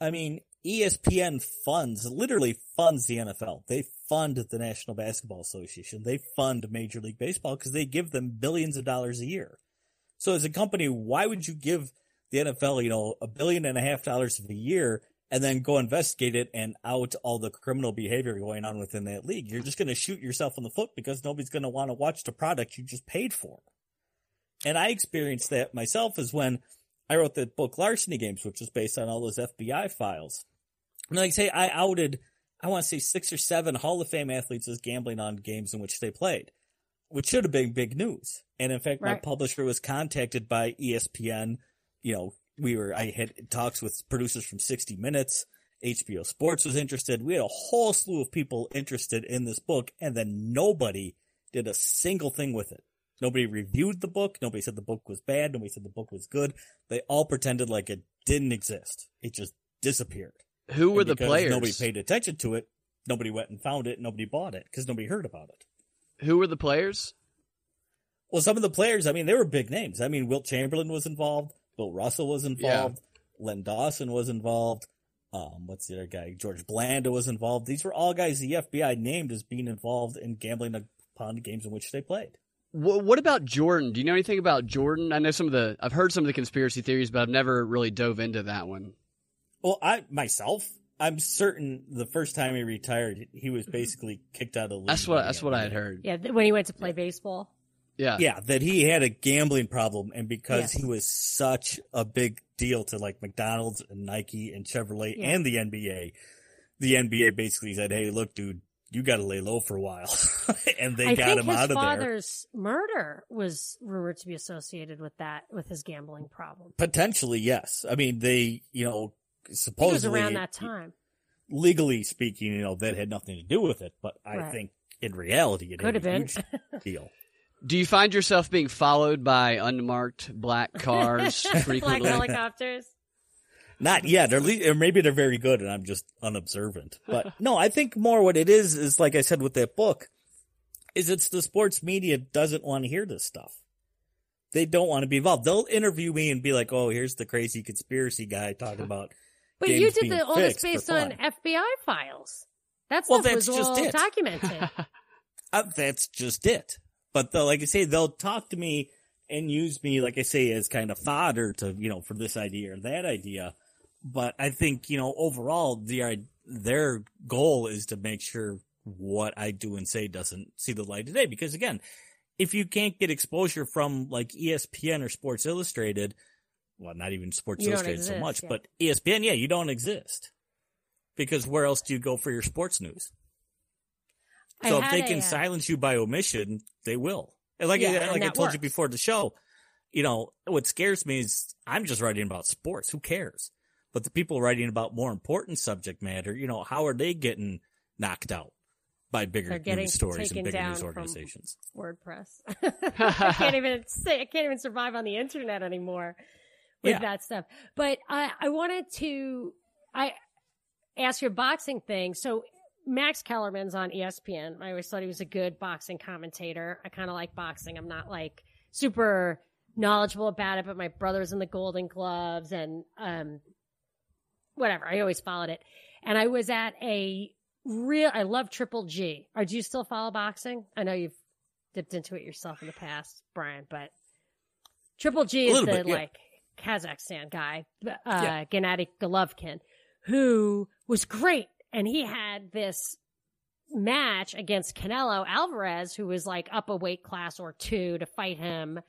I mean, ESPN funds, literally funds the NFL. They fund the National Basketball Association. They fund Major League Baseball because they give them billions of dollars a year. So as a company, why would you give the NFL, you know, a billion and a half dollars a year and then go investigate it and out all the criminal behavior going on within that league? You're just going to shoot yourself in the foot because nobody's going to want to watch the product you just paid for. And I experienced that myself is when I wrote the book Larceny Games, which was based on all those FBI files. And like I say, I outed, I want to say six or seven Hall of Fame athletes as gambling on games in which they played, which should have been big news. And in fact, my publisher was contacted by ESPN. You know, we were, I had talks with producers from 60 Minutes. HBO Sports was interested. We had a whole slew of people interested in this book, and then nobody did a single thing with it. Nobody reviewed the book. Nobody said the book was bad. Nobody said the book was good. They all pretended like it didn't exist. It just disappeared. Who were And the players? Nobody paid attention to it. Nobody went and found it. Nobody bought it because nobody heard about it. Who were the players? Well, some of the players, I mean, they were big names. I mean, Wilt Chamberlain was involved. Bill Russell was involved. Len Dawson was involved. Um, what's the other guy? George Blanda was involved. These were all guys the FBI named as being involved in gambling upon the games in which they played. What about Jordan? Do you know anything about Jordan? I know some of the. I've heard some of the conspiracy theories, but I've never really dove into that one. Well, I myself, I'm certain the first time he retired, he was mm-hmm. basically kicked out of the league. That's what. That's what I had heard. Yeah, when he went to play baseball. Yeah. Yeah, that he had a gambling problem, and because Yes. he was such a big deal to like McDonald's and Nike and Chevrolet Yeah. and the NBA, the NBA basically said, "Hey, look, dude, you got to lay low for a while," and they I got him out of there. His father's murder was rumored to be associated with that, with his gambling problem. Potentially, yes. I mean, they, you know, I think it was supposedly around that time. legally speaking, you know, that had nothing to do with it, but I Right. think in reality, it Could have been. huge deal. Do you find yourself being followed by unmarked black cars Black helicopters. Not yet, or, le- or maybe they're very good and I'm just unobservant. But no, I think more what it is is like I said with that book, is it's the sports media doesn't want to hear this stuff. They don't want to be involved. They'll interview me and be like, "Oh, here's the crazy conspiracy guy talking about." But you did the, all this based on. FBI files. That Well, that's just all it. documented. Uh, that's just it. But they'll, like I say, they'll talk to me and use me, like I say, as kind of fodder to, you know, for this idea or that idea. But I think, you know, overall, the, their goal is to make sure what I do and say doesn't see the light of day. Because again, if you can't get exposure from like ESPN or Sports Illustrated, well, not even Sports You Illustrated so much, yeah. but ESPN, yeah, you don't exist. Because where else do you go for your sports news? I So if they a, can uh, silence you by omission, they will. And like Yeah, like I told you before the show, you know what scares me is I'm just writing about sports. Who cares? But the people writing about more important subject matter, you know, how are they getting knocked out by bigger news stories and bigger news organizations? WordPress. I can't even say I can't even survive on the internet anymore with Yeah. that stuff. But I I wanted to I ask your boxing thing. So Max Kellerman's on ESPN. I always thought he was a good boxing commentator. I kind of like boxing. I'm not like super knowledgeable about it, but my brother's in the Golden Gloves and um whatever. I always followed it. And I was at a real I love Triple G. Or do you still follow boxing? I know you've dipped into it yourself in the past, Brian, but Triple G is the bit, yeah. like Kazakhstan guy, uh, Yeah. Gennady Golovkin, who was great. And he had this match against Canelo Alvarez, who was like up a weight class or two to fight him.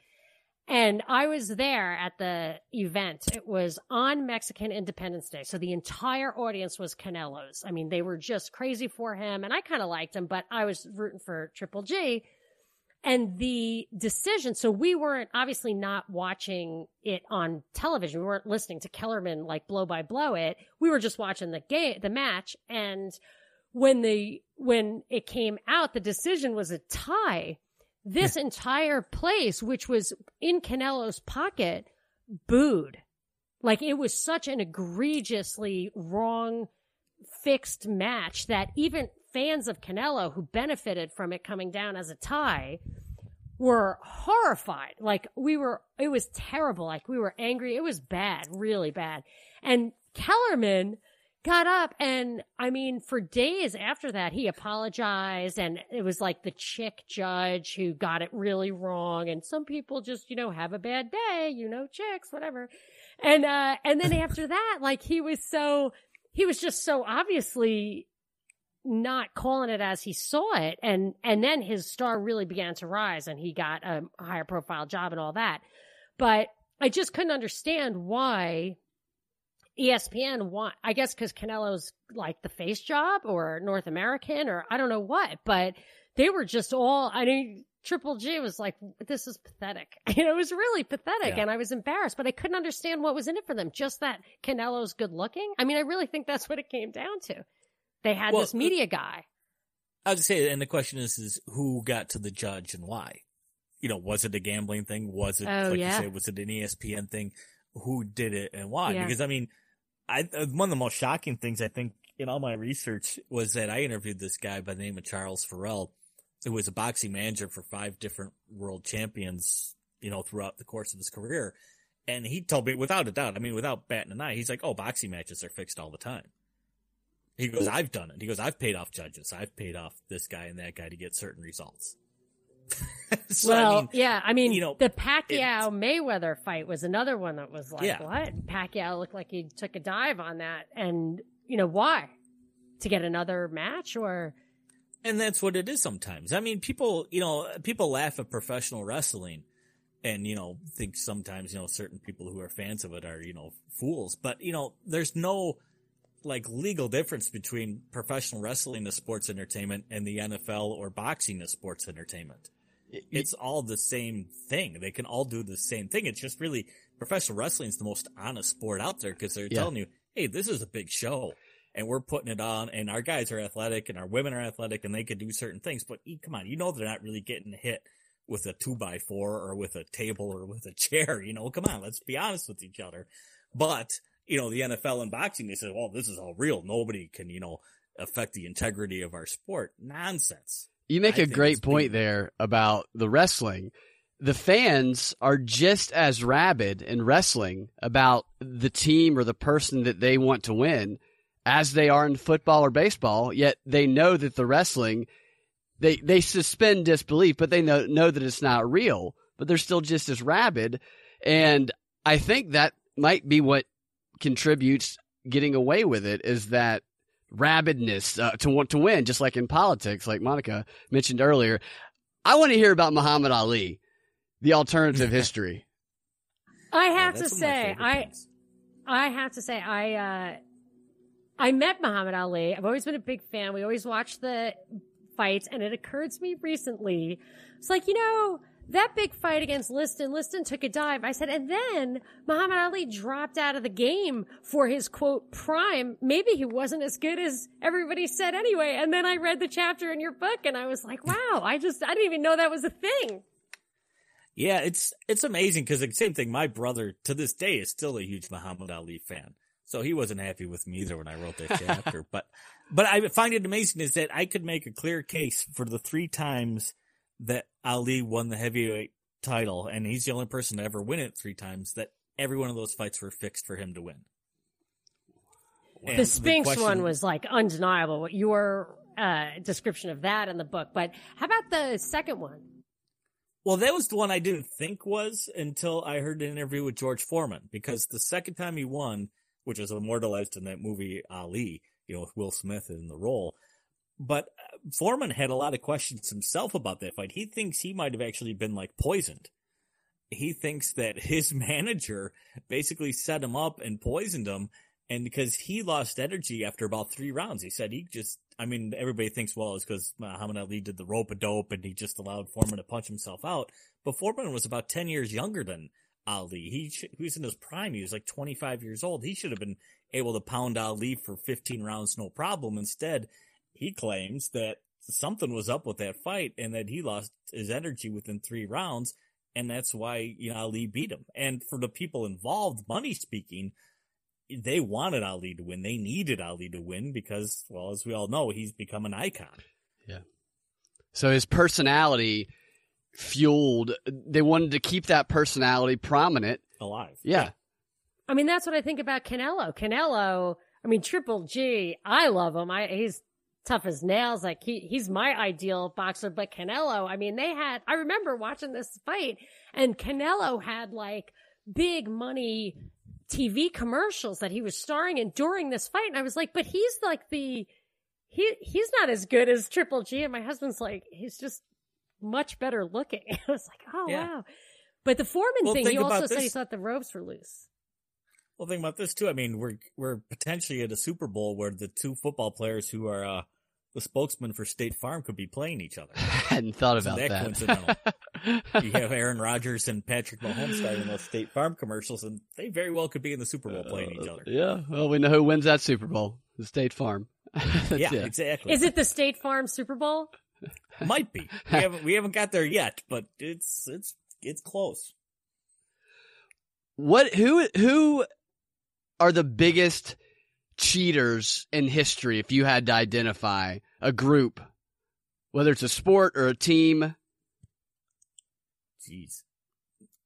And I was there at the event. It was on Mexican Independence Day. So the entire audience was Canelo's. I mean, they were just crazy for him. And I kind of liked him, but I was rooting for Triple G. And the decision, so we weren't obviously not watching it on television. We weren't listening to Kellerman like blow by blow it. We were just watching the game, the match. And when the, when it came out, the decision was a tie. This entire place, which was in Canelo's pocket, booed. Like it was such an egregiously wrong fixed match that even fans of Canelo who benefited from it coming down as a tie were horrified. Like we were, it was terrible. Like we were angry. It was bad, really bad. And Kellerman got up and I mean, for days after that, he apologized and it was like the chick judge who got it really wrong. And some people just, you know, have a bad day, you know, chicks, whatever. And, uh, and then after that, like he was so, he was just so obviously not calling it as he saw it. And, and then his star really began to rise and he got a higher profile job and all that. But I just couldn't understand why ESPN want, I guess cause Canelo's like the face job or North American or I don't know what, but they were just all, I mean, Triple G was like, this is pathetic. You know, it was really pathetic Yeah. and I was embarrassed, but I couldn't understand what was in it for them. Just that Canelo's good looking. I mean, I really think that's what it came down to. They had Well, this media guy. I would say, and the question is, is who got to the judge and why? you know, was it a gambling thing? Was it, Oh, like yeah. you say, was it an ESPN thing? Who did it and why? Yeah. Because I mean, I, uh, one of the most shocking things I think in all my research was that I interviewed this guy by the name of Charles Farrell, who was a boxing manager for five different world champions, you know, throughout the course of his career. And he told me without a doubt, I mean, without batting an eye, he's like, oh, boxing matches are fixed all the time. He goes, I've done it. He goes, I've paid off judges. I've paid off this guy and that guy to get certain results. so, well, I mean, yeah, I mean, you know, the Pacquiao Mayweather fight was another one that was like, Yeah. what? Pacquiao looked like he took a dive on that, and you know why? To get another match, or And that's what it is sometimes. I mean, people, you know, people laugh at professional wrestling and, you know, think sometimes, you know, certain people who are fans of it are, you know, fools. But, you know, there's no like legal difference between professional wrestling as sports entertainment and the NFL or boxing as sports entertainment. It's all the same thing. They can all do the same thing. It's just really professional wrestling is the most honest sport out there because they're Yeah. telling you, Hey, this is a big show and we're putting it on and our guys are athletic and our women are athletic and they can do certain things. But come on, you know, they're not really getting hit with a two by four or with a table or with a chair. You know, come on, let's be honest with each other. But, you know, the NFL and boxing, they say, well, this is all real. Nobody can, you know, affect the integrity of our sport. Nonsense. You make I a great point being- there about the wrestling. The fans are just as rabid in wrestling about the team or the person that they want to win as they are in football or baseball, yet they know that the wrestling they they suspend disbelief, but they know know that it's not real, but they're still just as rabid. And I think that might be what contributes getting away with it is that rabidness uh, to want to win, just like in politics, like Monica mentioned earlier. I want to hear about Muhammad Ali, the alternative history. I Yeah, have to that's one of my say, I things. I have to say, I uh, I met Muhammad Ali. I've always been a big fan. We always watch the fights, and it occurred to me recently. It's like you know that big fight against Liston. Liston took a dive. I said, and then Muhammad Ali dropped out of the game for his quote prime. Maybe he wasn't as good as everybody said anyway. And then I read the chapter in your book, and I was like, wow, I just I didn't even know that was a thing. Yeah, it's it's amazing because the same thing. My brother to this day is still a huge Muhammad Ali fan, so he wasn't happy with me either when I wrote that chapter. but but I find it amazing is that I could make a clear case for the three times that Ali won the heavyweight title, and he's the only person to ever win it three times. That every one of those fights were fixed for him to win. And the Spinks question- one was like undeniable. What your uh, description of that in the book, but how about the second one? Well, that was the one I didn't think was until I heard an interview with George Foreman because the second time he won, which was immortalized in that movie Ali, you know, with Will Smith in the role. But uh, Foreman had a lot of questions himself about that fight. He thinks he might have actually been like poisoned. He thinks that his manager basically set him up and poisoned him. And because he lost energy after about three rounds, he said he just, I mean, everybody thinks, well, it's because Muhammad uh, Ali did the rope a dope and he just allowed Foreman to punch himself out. But Foreman was about 10 years younger than Ali. He, sh- he was in his prime. He was like 25 years old. He should have been able to pound Ali for 15 rounds, no problem. Instead, he claims that something was up with that fight and that he lost his energy within three rounds. And that's why, you know, Ali beat him. And for the people involved, money speaking, they wanted Ali to win. They needed Ali to win because, well, as we all know, he's become an icon. Yeah. So his personality fueled. They wanted to keep that personality prominent. Alive. Yeah, I mean, that's what I think about Canelo. Canelo, I mean, Triple G, I love him. I, he's tough as nails. Like he, he's my ideal boxer, but Canelo, I mean, they had, I remember watching this fight and Canelo had like big money TV commercials that he was starring in during this fight. And I was like, but he's like the, he, he's not as good as Triple G. And my husband's like, he's just much better looking. I was like, oh Yeah. wow. But the Foreman Well, thing, he also about said he thought the ropes were loose. Well, think about this too. I mean, we're we're potentially at a Super Bowl where the two football players who are uh, the spokesman for State Farm could be playing each other. I hadn't thought Isn't about that that. coincidental? you have Aaron Rodgers and Patrick Mahomes starting those State Farm commercials, and they very well could be in the Super Bowl playing each uh, other. yeah, well, we know who wins that Super Bowl: the State Farm. Yeah, it. exactly. Is it the State Farm Super Bowl? Might be. We haven't we haven't got there yet, but it's it's it's close. What who who are the biggest cheaters in history if you had to identify a group whether it's a sport or a team Jeez.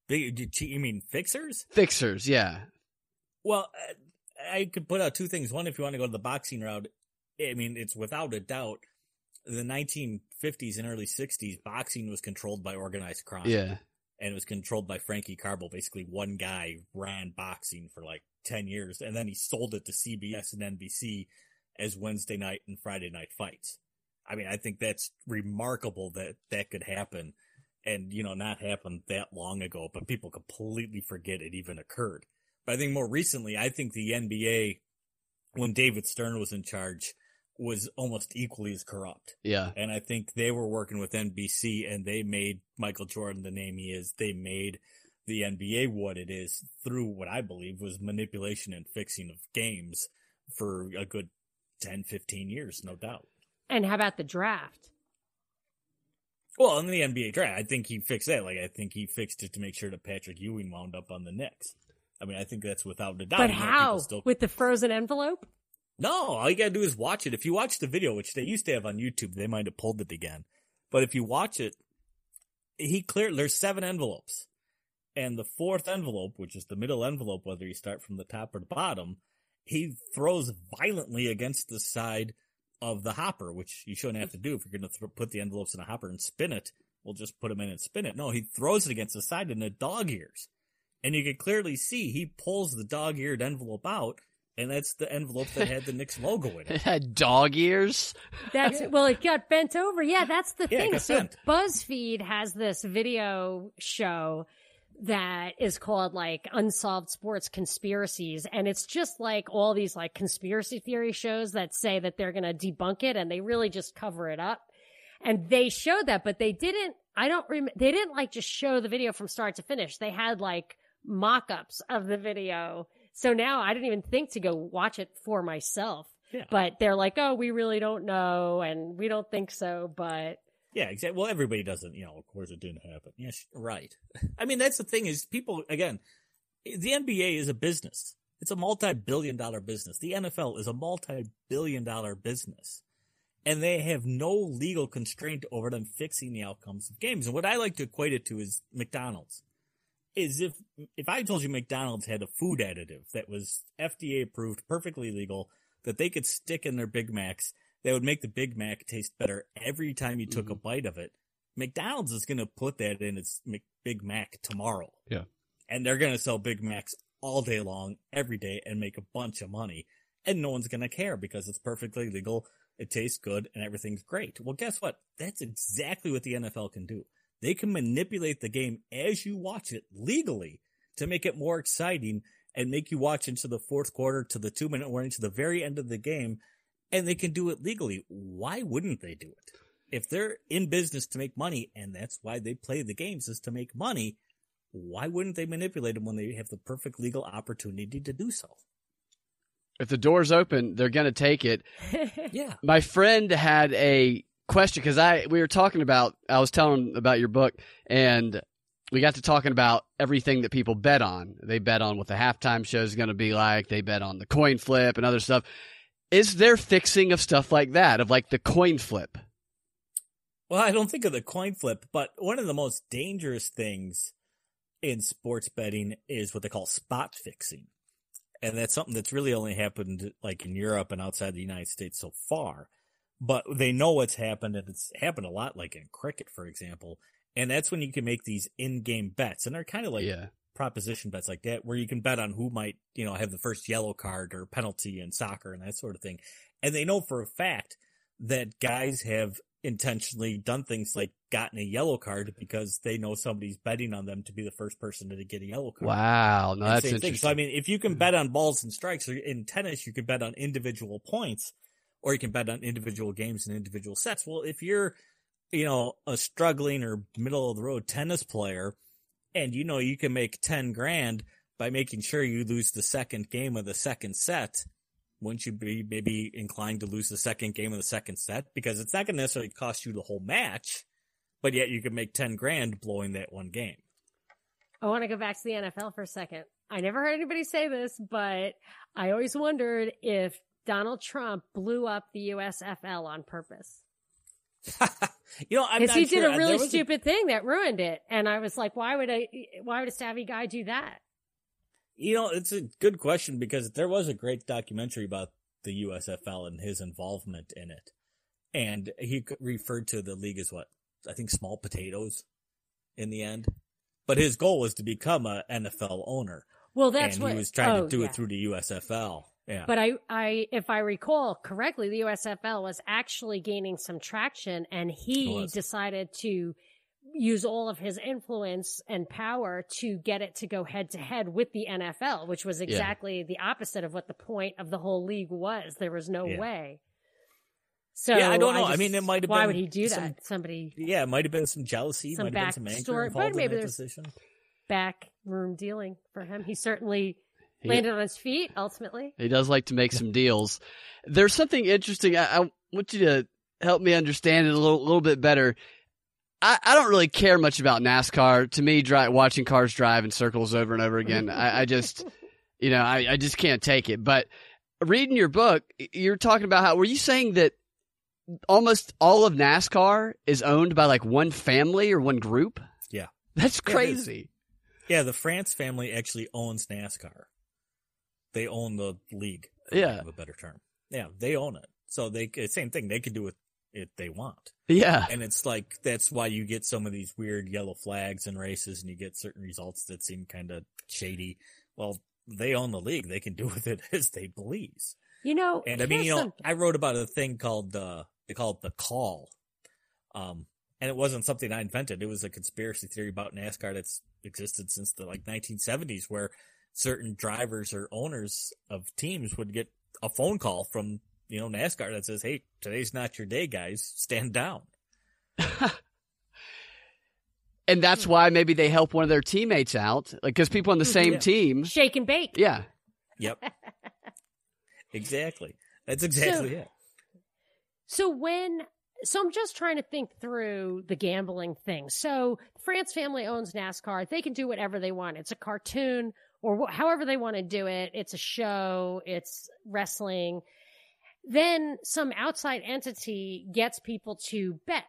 You mean fixers? Fixers, yeah. Well, uh, I could put out two things. One, if you want to go to the boxing route, I mean, it's without a doubt the 1950s and early 60s, boxing was controlled by organized crime. Yeah. And it was controlled by Frankie Carbo. Basically, one guy ran boxing for like 10 years, and then he sold it to CBS and NBC as Wednesday night and Friday night fights. I mean, I think that's remarkable that that could happen and, you know, not happen that long ago, but people completely forget it even occurred. But I think more recently, I think the NBA, when David Stern was in charge, was almost equally as corrupt. Yeah. And I think they were working with NBC and they made Michael Jordan the name he is. They made the NBA what it is through what I believe was manipulation and fixing of games for a good 10, 15 years, no doubt. And how about the draft? Well, in the NBA draft, I think he fixed that. Like, I think he fixed it to make sure that Patrick Ewing wound up on the Knicks. I mean, I think that's without a doubt. But how? Still... With the frozen envelope? No, all you gotta do is watch it. If you watch the video, which they used to have on YouTube, they might have pulled it again. But if you watch it, he clear there's seven envelopes. And the fourth envelope, which is the middle envelope, whether you start from the top or the bottom, he throws violently against the side of the hopper, which you shouldn't have to do if you're going to th- put the envelopes in a hopper and spin it. We'll just put them in and spin it. No, he throws it against the side and the dog ears. And you can clearly see he pulls the dog eared envelope out and that's the envelope that had the Knicks logo in it. It had dog ears. That's well, it got bent over. Yeah, that's the yeah, thing. So bent. BuzzFeed has this video show that is called like Unsolved Sports Conspiracies, and it's just like all these like conspiracy theory shows that say that they're going to debunk it, and they really just cover it up. And they showed that, but they didn't. I don't remember. They didn't like just show the video from start to finish. They had like mock-ups of the video so now I didn't even think to go watch it for myself. Yeah. But they're like, oh, we really don't know and we don't think so, but. Yeah, exactly. Well, everybody doesn't, you know, of course it didn't happen. Yes, right. I mean, that's the thing is people, again, the NBA is a business. It's a multi-billion dollar business. The NFL is a multi-billion dollar business. And they have no legal constraint over them fixing the outcomes of games. And what I like to equate it to is McDonald's is if if I told you McDonald's had a food additive that was FDA approved, perfectly legal, that they could stick in their Big Macs that would make the Big Mac taste better every time you took mm-hmm. a bite of it. McDonald's is going to put that in its Big Mac tomorrow. Yeah. And they're going to sell Big Macs all day long, every day, and make a bunch of money. And no one's going to care because it's perfectly legal, it tastes good, and everything's great. Well, guess what? That's exactly what the NFL can do. They can manipulate the game as you watch it legally to make it more exciting and make you watch into the fourth quarter to the two minute warning to the very end of the game. And they can do it legally. Why wouldn't they do it? If they're in business to make money and that's why they play the games is to make money, why wouldn't they manipulate them when they have the perfect legal opportunity to do so? If the door's open, they're going to take it. yeah. My friend had a question because I we were talking about I was telling about your book and we got to talking about everything that people bet on. They bet on what the halftime show is going to be like. They bet on the coin flip and other stuff. Is there fixing of stuff like that of like the coin flip? Well, I don't think of the coin flip, but one of the most dangerous things in sports betting is what they call spot fixing. And that's something that's really only happened like in Europe and outside the United States so far but they know what's happened and it's happened a lot like in cricket for example and that's when you can make these in-game bets and they're kind of like yeah. Proposition bets like that where you can bet on who might you know have the first yellow card or penalty in soccer and that sort of thing and they know for a fact that guys have intentionally done things like gotten a yellow card because they know somebody's betting on them to be the first person to get a yellow card. Wow, no, that's interesting. Thing. So I mean, if you can mm-hmm. bet on balls and strikes, or in tennis, you can bet on individual points or you can bet on individual games and individual sets. Well, if you're, you know, a struggling or middle of the road tennis player and you know you can make 10 grand by making sure you lose the second game of the second set, wouldn't you be maybe inclined to lose the second game of the second set? Because it's not going to necessarily cost you the whole match, but yet you could make 10 grand blowing that one game. I want to go back to the NFL for a second. I never heard anybody say this, but I always wondered if Donald Trump blew up the USFL on purpose. you know, I'm Because he did sure. a really stupid thing that ruined it. And I was like, why would I, why would a savvy guy do that? You know, it's a good question because there was a great documentary about the USFL and his involvement in it. And he referred to the league as what? I think small potatoes in the end. But his goal was to become a NFL owner. Well, that's and what he was trying oh, to do yeah. it through the USFL. Yeah. But I, I, if I recall correctly, the USFL was actually gaining some traction and he decided to use all of his influence and power to get it to go head to head with the NFL, which was exactly the opposite of what the point of the whole league was. There was no Yeah. way. So Yeah, I don't know. I just- mean, it might have Why would he do some- that? Somebody yeah, it might have been some jealousy, Some might have been some anger but involved maybe in that there's- decision. back room dealing for him. He certainly He- landed on his feet ultimately. He does like to make some deals. There's something interesting. I, I want you to help me understand it a little, little bit better. I, I don't really care much about NASCAR. To me, dri watching cars drive in circles over and over again, I, I just, you know, I, I just can't take it. But reading your book, you're talking about how, were you saying that almost all of NASCAR is owned by like one family or one group? Yeah. That's Yeah, crazy. Yeah, the France family actually owns NASCAR. They own the league. For Yeah. lack of a better term. Yeah, they own it. So they same thing. They can do it if they want. Yeah. And it's like that's why you get some of these weird yellow flags and races, and you get certain results that seem kind of shady. Well, they own the league; they can do with it as they please. You know, And I mean, you know, some- I wrote about a thing called uh, they call it the call, um, and it wasn't something I invented. It was a conspiracy theory about NASCAR that's existed since the like 1970s, where certain drivers or owners of teams would get a phone call from you know NASCAR that says, "Hey, today's not your day, guys. Stand down." and that's why maybe they help one of their teammates out, like because people on the mm-hmm. same Yeah. team. shake and bake. Yeah. Yep. exactly. That's exactly it. So when, so I'm just trying to think through the gambling thing. So France family owns NASCAR. They can do whatever they want. It's a cartoon or wh- however they want to do it. It's a show. It's wrestling. Then some outside entity gets people to bet.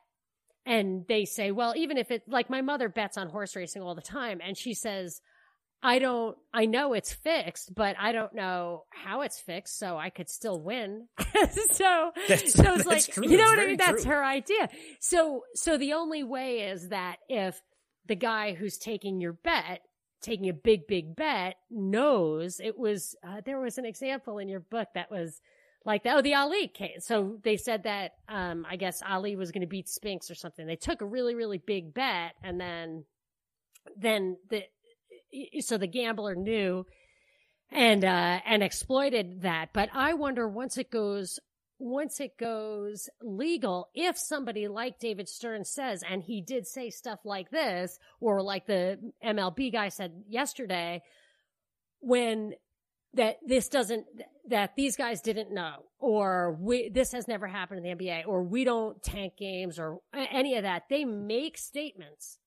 And they say, well, even if it, like my mother bets on horse racing all the time and she says, I don't, I know it's fixed, but I don't know how it's fixed, so I could still win. so, That's- so it's like, true. you know what I mean? That's true. her idea. So, so the only way is that if the guy who's taking your bet, taking a big, big bet knows it was, uh, there was an example in your book that was like, oh, the Ali case. So they said that, um, I guess Ali was going to beat Spinks or something. They took a really, really big bet and then, then the, so the gambler knew and uh and exploited that but i wonder once it goes once it goes legal if somebody like david stern says and he did say stuff like this or like the mlb guy said yesterday when that this doesn't that these guys didn't know or we this has never happened in the nba or we don't tank games or any of that they make statements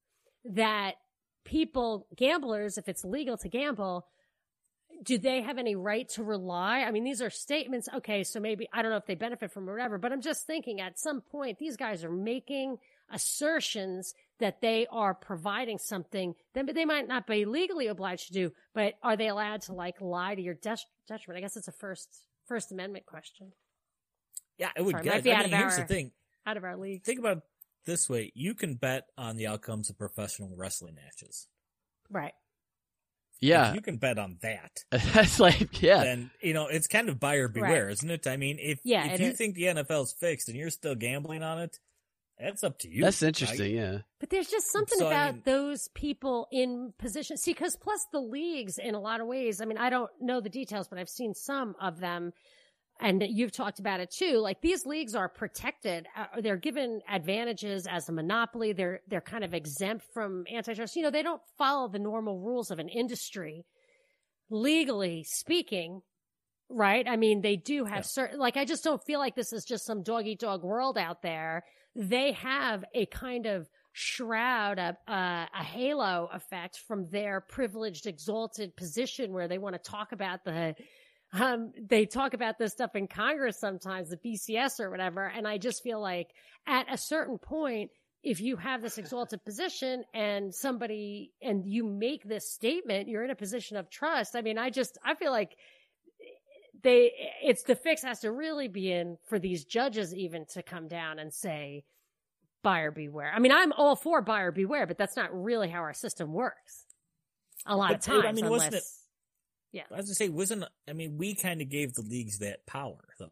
that people, gamblers, if it's legal to gamble, do they have any right to rely? I mean, these are statements. Okay, so maybe I don't know if they benefit from whatever, but I'm just thinking at some point these guys are making assertions that they are providing something that they might not be legally obliged to do, but are they allowed to like lie to your det- detriment? I guess it's a first First Amendment question Yeah, it would Sorry, guess. I out mean, of here's our- the thing. out of our league. Think about it this way: you can bet on the outcomes of professional wrestling matches. Right. Yeah. If you can bet on that. That's like, yeah. Then you know it's kind of buyer beware, isn't it? I mean, if Yeah, if you is. think the NFL's fixed and you're still gambling on it, that's up to you. That's right? interesting. Yeah. But there's just something So, I about mean- those people in position. See, because plus the leagues, in a lot of ways, I mean, I don't know the details, but I've seen some of them, and you've talked about it too. Like these leagues are protected; uh, they're given advantages as a monopoly. They're they're kind of exempt from antitrust. You know, they don't follow the normal rules of an industry, legally speaking. right? I mean, they do have Yeah. certain, like, I just don't feel like this is just some dog eat dog world out there. They have a kind of shroud, a, a, a halo effect from their privileged, exalted position where they want to talk about the, um, they talk about this stuff in Congress sometimes, the BCS or whatever. And I just feel like at a certain point, if you have this exalted position and somebody, and you make this statement, you're in a position of trust. I mean, I just, I feel like they, it's the fix has to really be in for these judges even to come down and say, buyer beware. I mean, I'm all for buyer beware, but that's not really how our system works. A lot of But, I times, mean, unless, wasn't it- yeah. I was gonna say, wasn't I mean, we kind of gave the leagues that power, though.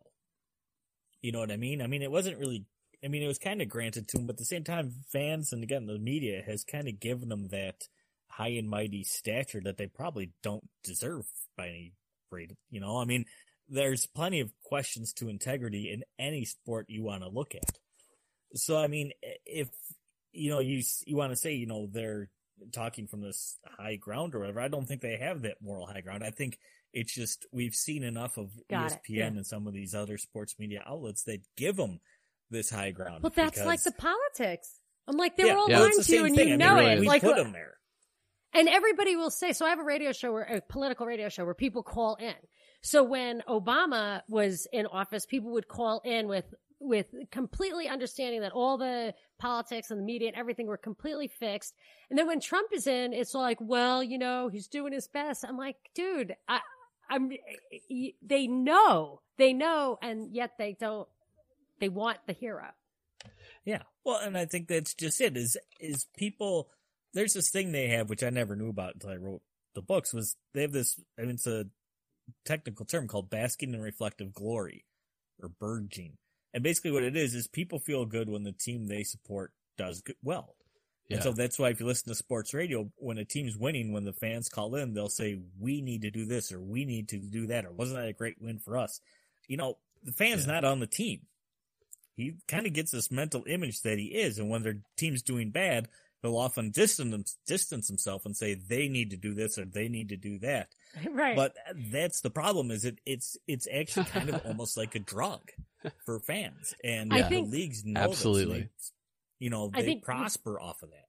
You know what I mean? I mean, it wasn't really. I mean, it was kind of granted to them, but at the same time, fans and again the media has kind of given them that high and mighty stature that they probably don't deserve by any rate. You know, I mean, there's plenty of questions to integrity in any sport you want to look at. So, I mean, if you know you you want to say you know they're talking from this high ground or whatever. I don't think they have that moral high ground. I think it's just we've seen enough of Got ESPN yeah. and some of these other sports media outlets that give them this high ground. Well, that's like the politics. I'm like, they're Yeah, all Yeah. it's to you and thing. you I mean, know really, it. We Like, put them there. And everybody will say, so I have a radio show where a political radio show where people call in. So when Obama was in office, people would call in with, with completely understanding that all the politics and the media and everything were completely fixed. And then when Trump is in, it's like, well, you know, he's doing his best. I'm like, dude, I, I'm, they know, they know, and yet they don't, they want the hero. Yeah. Well, and I think that's just it. Is is people? There's this thing they have which I never knew about until I wrote the books. Was they have this? I mean, it's a technical term called basking in reflective glory, or BIRGing. And basically, what it is is people feel good when the team they support does good, well. Yeah. And so that's why if you listen to sports radio, when a team's winning, when the fans call in, they'll say, "We need to do this," or "We need to do that," or "Wasn't that a great win for us?" You know, the fan's Yeah. not on the team he kind of gets this mental image that he is, and when their team's doing bad, he'll often distance distance himself and say they need to do this or they need to do that. right. But that's the problem. Is it? It's it's actually kind of almost like a drug for fans, and I the think- leagues know Absolutely. This, they- you know, I they think- prosper off of that.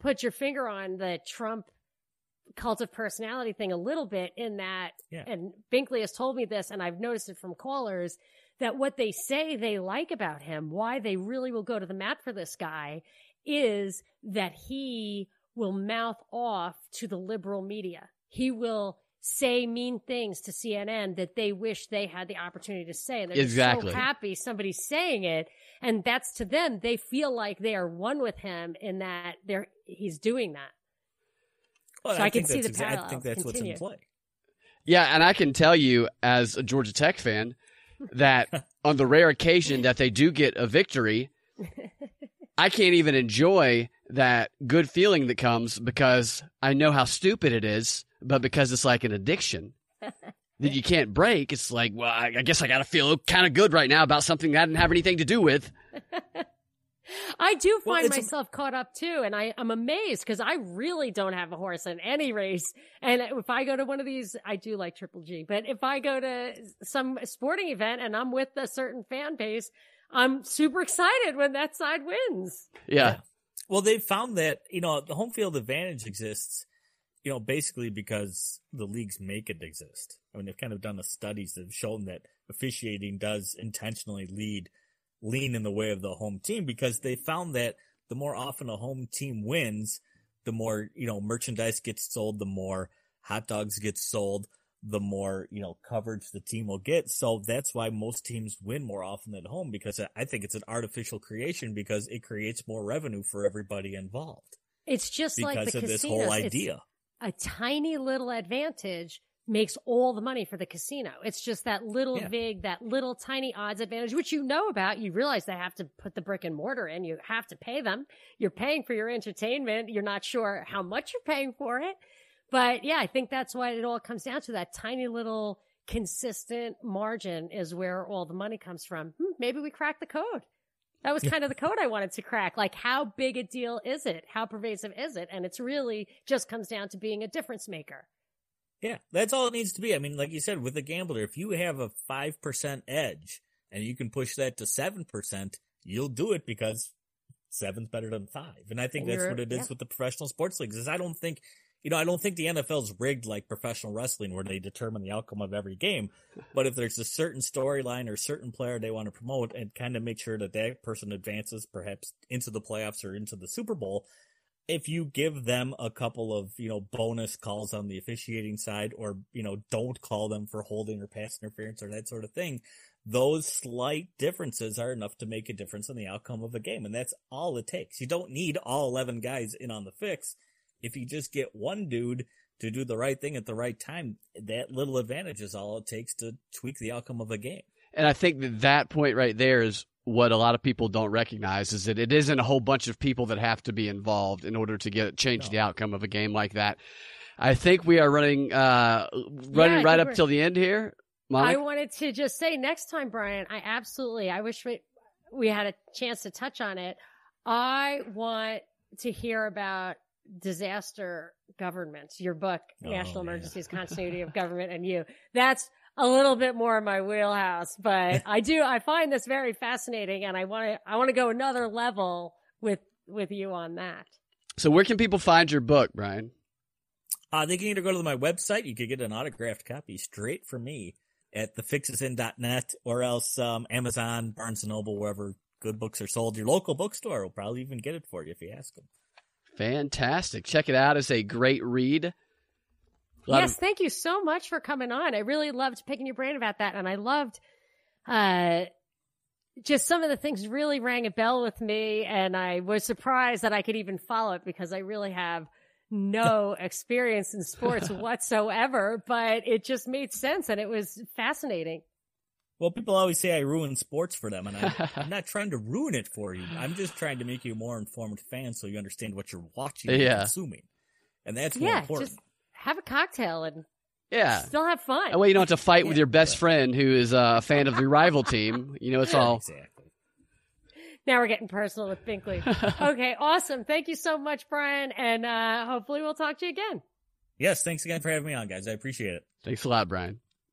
put your finger on the Trump cult of personality thing a little bit in that, Yeah. and Binkley has told me this, and I've noticed it from callers, that what they say they like about him, why they really will go to the mat for this guy, is that he will mouth off to the liberal media. He will say mean things to CNN that they wish they had the opportunity to say. And they're just Exactly. so happy somebody's saying it. And that's to them, they feel like they are one with him in that they're, he's doing that. Well, So I can see the exa- I think that's Continue. what's in play. Yeah, and I can tell you as a Georgia Tech fan that on the rare occasion that they do get a victory, I can't even enjoy that good feeling that comes because I know how stupid it is, but because it's like an addiction that you can't break, it's like, well, I, I guess I got to feel kind of good right now about something that I didn't have anything to do with. I do Well, find it's a- myself caught up too, and I, I'm amazed because I really don't have a horse in any race. And if I go to one of these, I do like Triple G, but if I go to some sporting event and I'm with a certain fan base, I'm super excited when that side wins. Yeah. Well, they've found that, you know, the home field advantage exists, you know, basically because the leagues make it exist. I mean, they've kind of done the studies that have shown that officiating does intentionally lead, lean in the way of the home team because they found that the more often a home team wins, the more, you know, merchandise gets sold, the more hot dogs get sold, the more, you know, coverage the team will get. So that's why most teams win more often at home because I think it's an artificial creation because it creates more revenue for everybody involved It's just because like the of this casinos. whole It's idea. A tiny little advantage makes all the money for the casino. It's just that little Yeah. vig, that little tiny odds advantage, which you know about. You realize they have to put the brick and mortar in. You have to pay them. You're paying for your entertainment. You're not sure how much you're paying for it. But yeah, I think that's why it all comes down to that tiny little consistent margin is where all the money comes from. Hmm, maybe we crack the code. That was kind of the code I wanted to crack. Like, how big a deal is it? How pervasive is it? And it's really just comes down to being a difference maker. Yeah, that's all it needs to be. I mean, like you said, with a gambler, if you have a 5% edge and you can push that to 7%, you'll do it because seven's better than five. And I think And that's what it is yeah. with the professional sports leagues is I don't think, you know, I don't think the NFL's rigged like professional wrestling where they determine the outcome of every game. But if there's a certain storyline or certain player they want to promote and kind of make sure that that person advances perhaps into the playoffs or into the Super Bowl, if you give them a couple of, you know, bonus calls on the officiating side or, you know, don't call them for holding or pass interference or that sort of thing, those slight differences are enough to make a difference in the outcome of a game. And that's all it takes. You don't need all 11 guys in on the fix. If you just get one dude to do the right thing at the right time, that little advantage is all it takes to tweak the outcome of a game. And I think that that point right there is what a lot of people don't recognize is that it isn't a whole bunch of people that have to be involved in order to get change No. the outcome of a game like that. I think we are running uh running I right up we're- till the end here. I wanted to just say next time, Brian, I absolutely, I wish we, we had a chance to touch on it. I want to hear about disaster governments, your book, Oh, National yeah. Emergencies, Continuity of Government and You. That's a little bit more in my wheelhouse, but I do, I find this very fascinating and I want to, I want to go another level with, with you on that. so where can people find your book, Brian? Uh, they can either go to my website, you could get an autographed copy straight from me at thefixisin.net or else um, Amazon, Barnes & Noble, wherever good books are sold. Your local bookstore will probably even get it for you if you ask them. Fantastic. Check it out. It's a great read. Lot yes, of- thank you so much for coming on. I really loved picking your brain about that, and I loved uh, just some of the things really rang a bell with me, and I was surprised that I could even follow it because I really have no experience in sports whatsoever. But it just made sense, and it was fascinating. Well, people always say I ruin sports for them, and I, I'm not trying to ruin it for you. I'm just trying to make you a more informed fan so you understand what you're watching and Yeah. consuming. And that's more yeah, important. just have a cocktail and yeah. still have fun. That way you don't have to fight with your best friend who is uh, a fan of the rival team. You know, it's all. Exactly. Now we're getting personal with Binkley. okay, awesome. Thank you so much, Brian, and uh, hopefully we'll talk to you again. Yes, thanks again for having me on, guys. I appreciate it. Thanks a lot, Brian.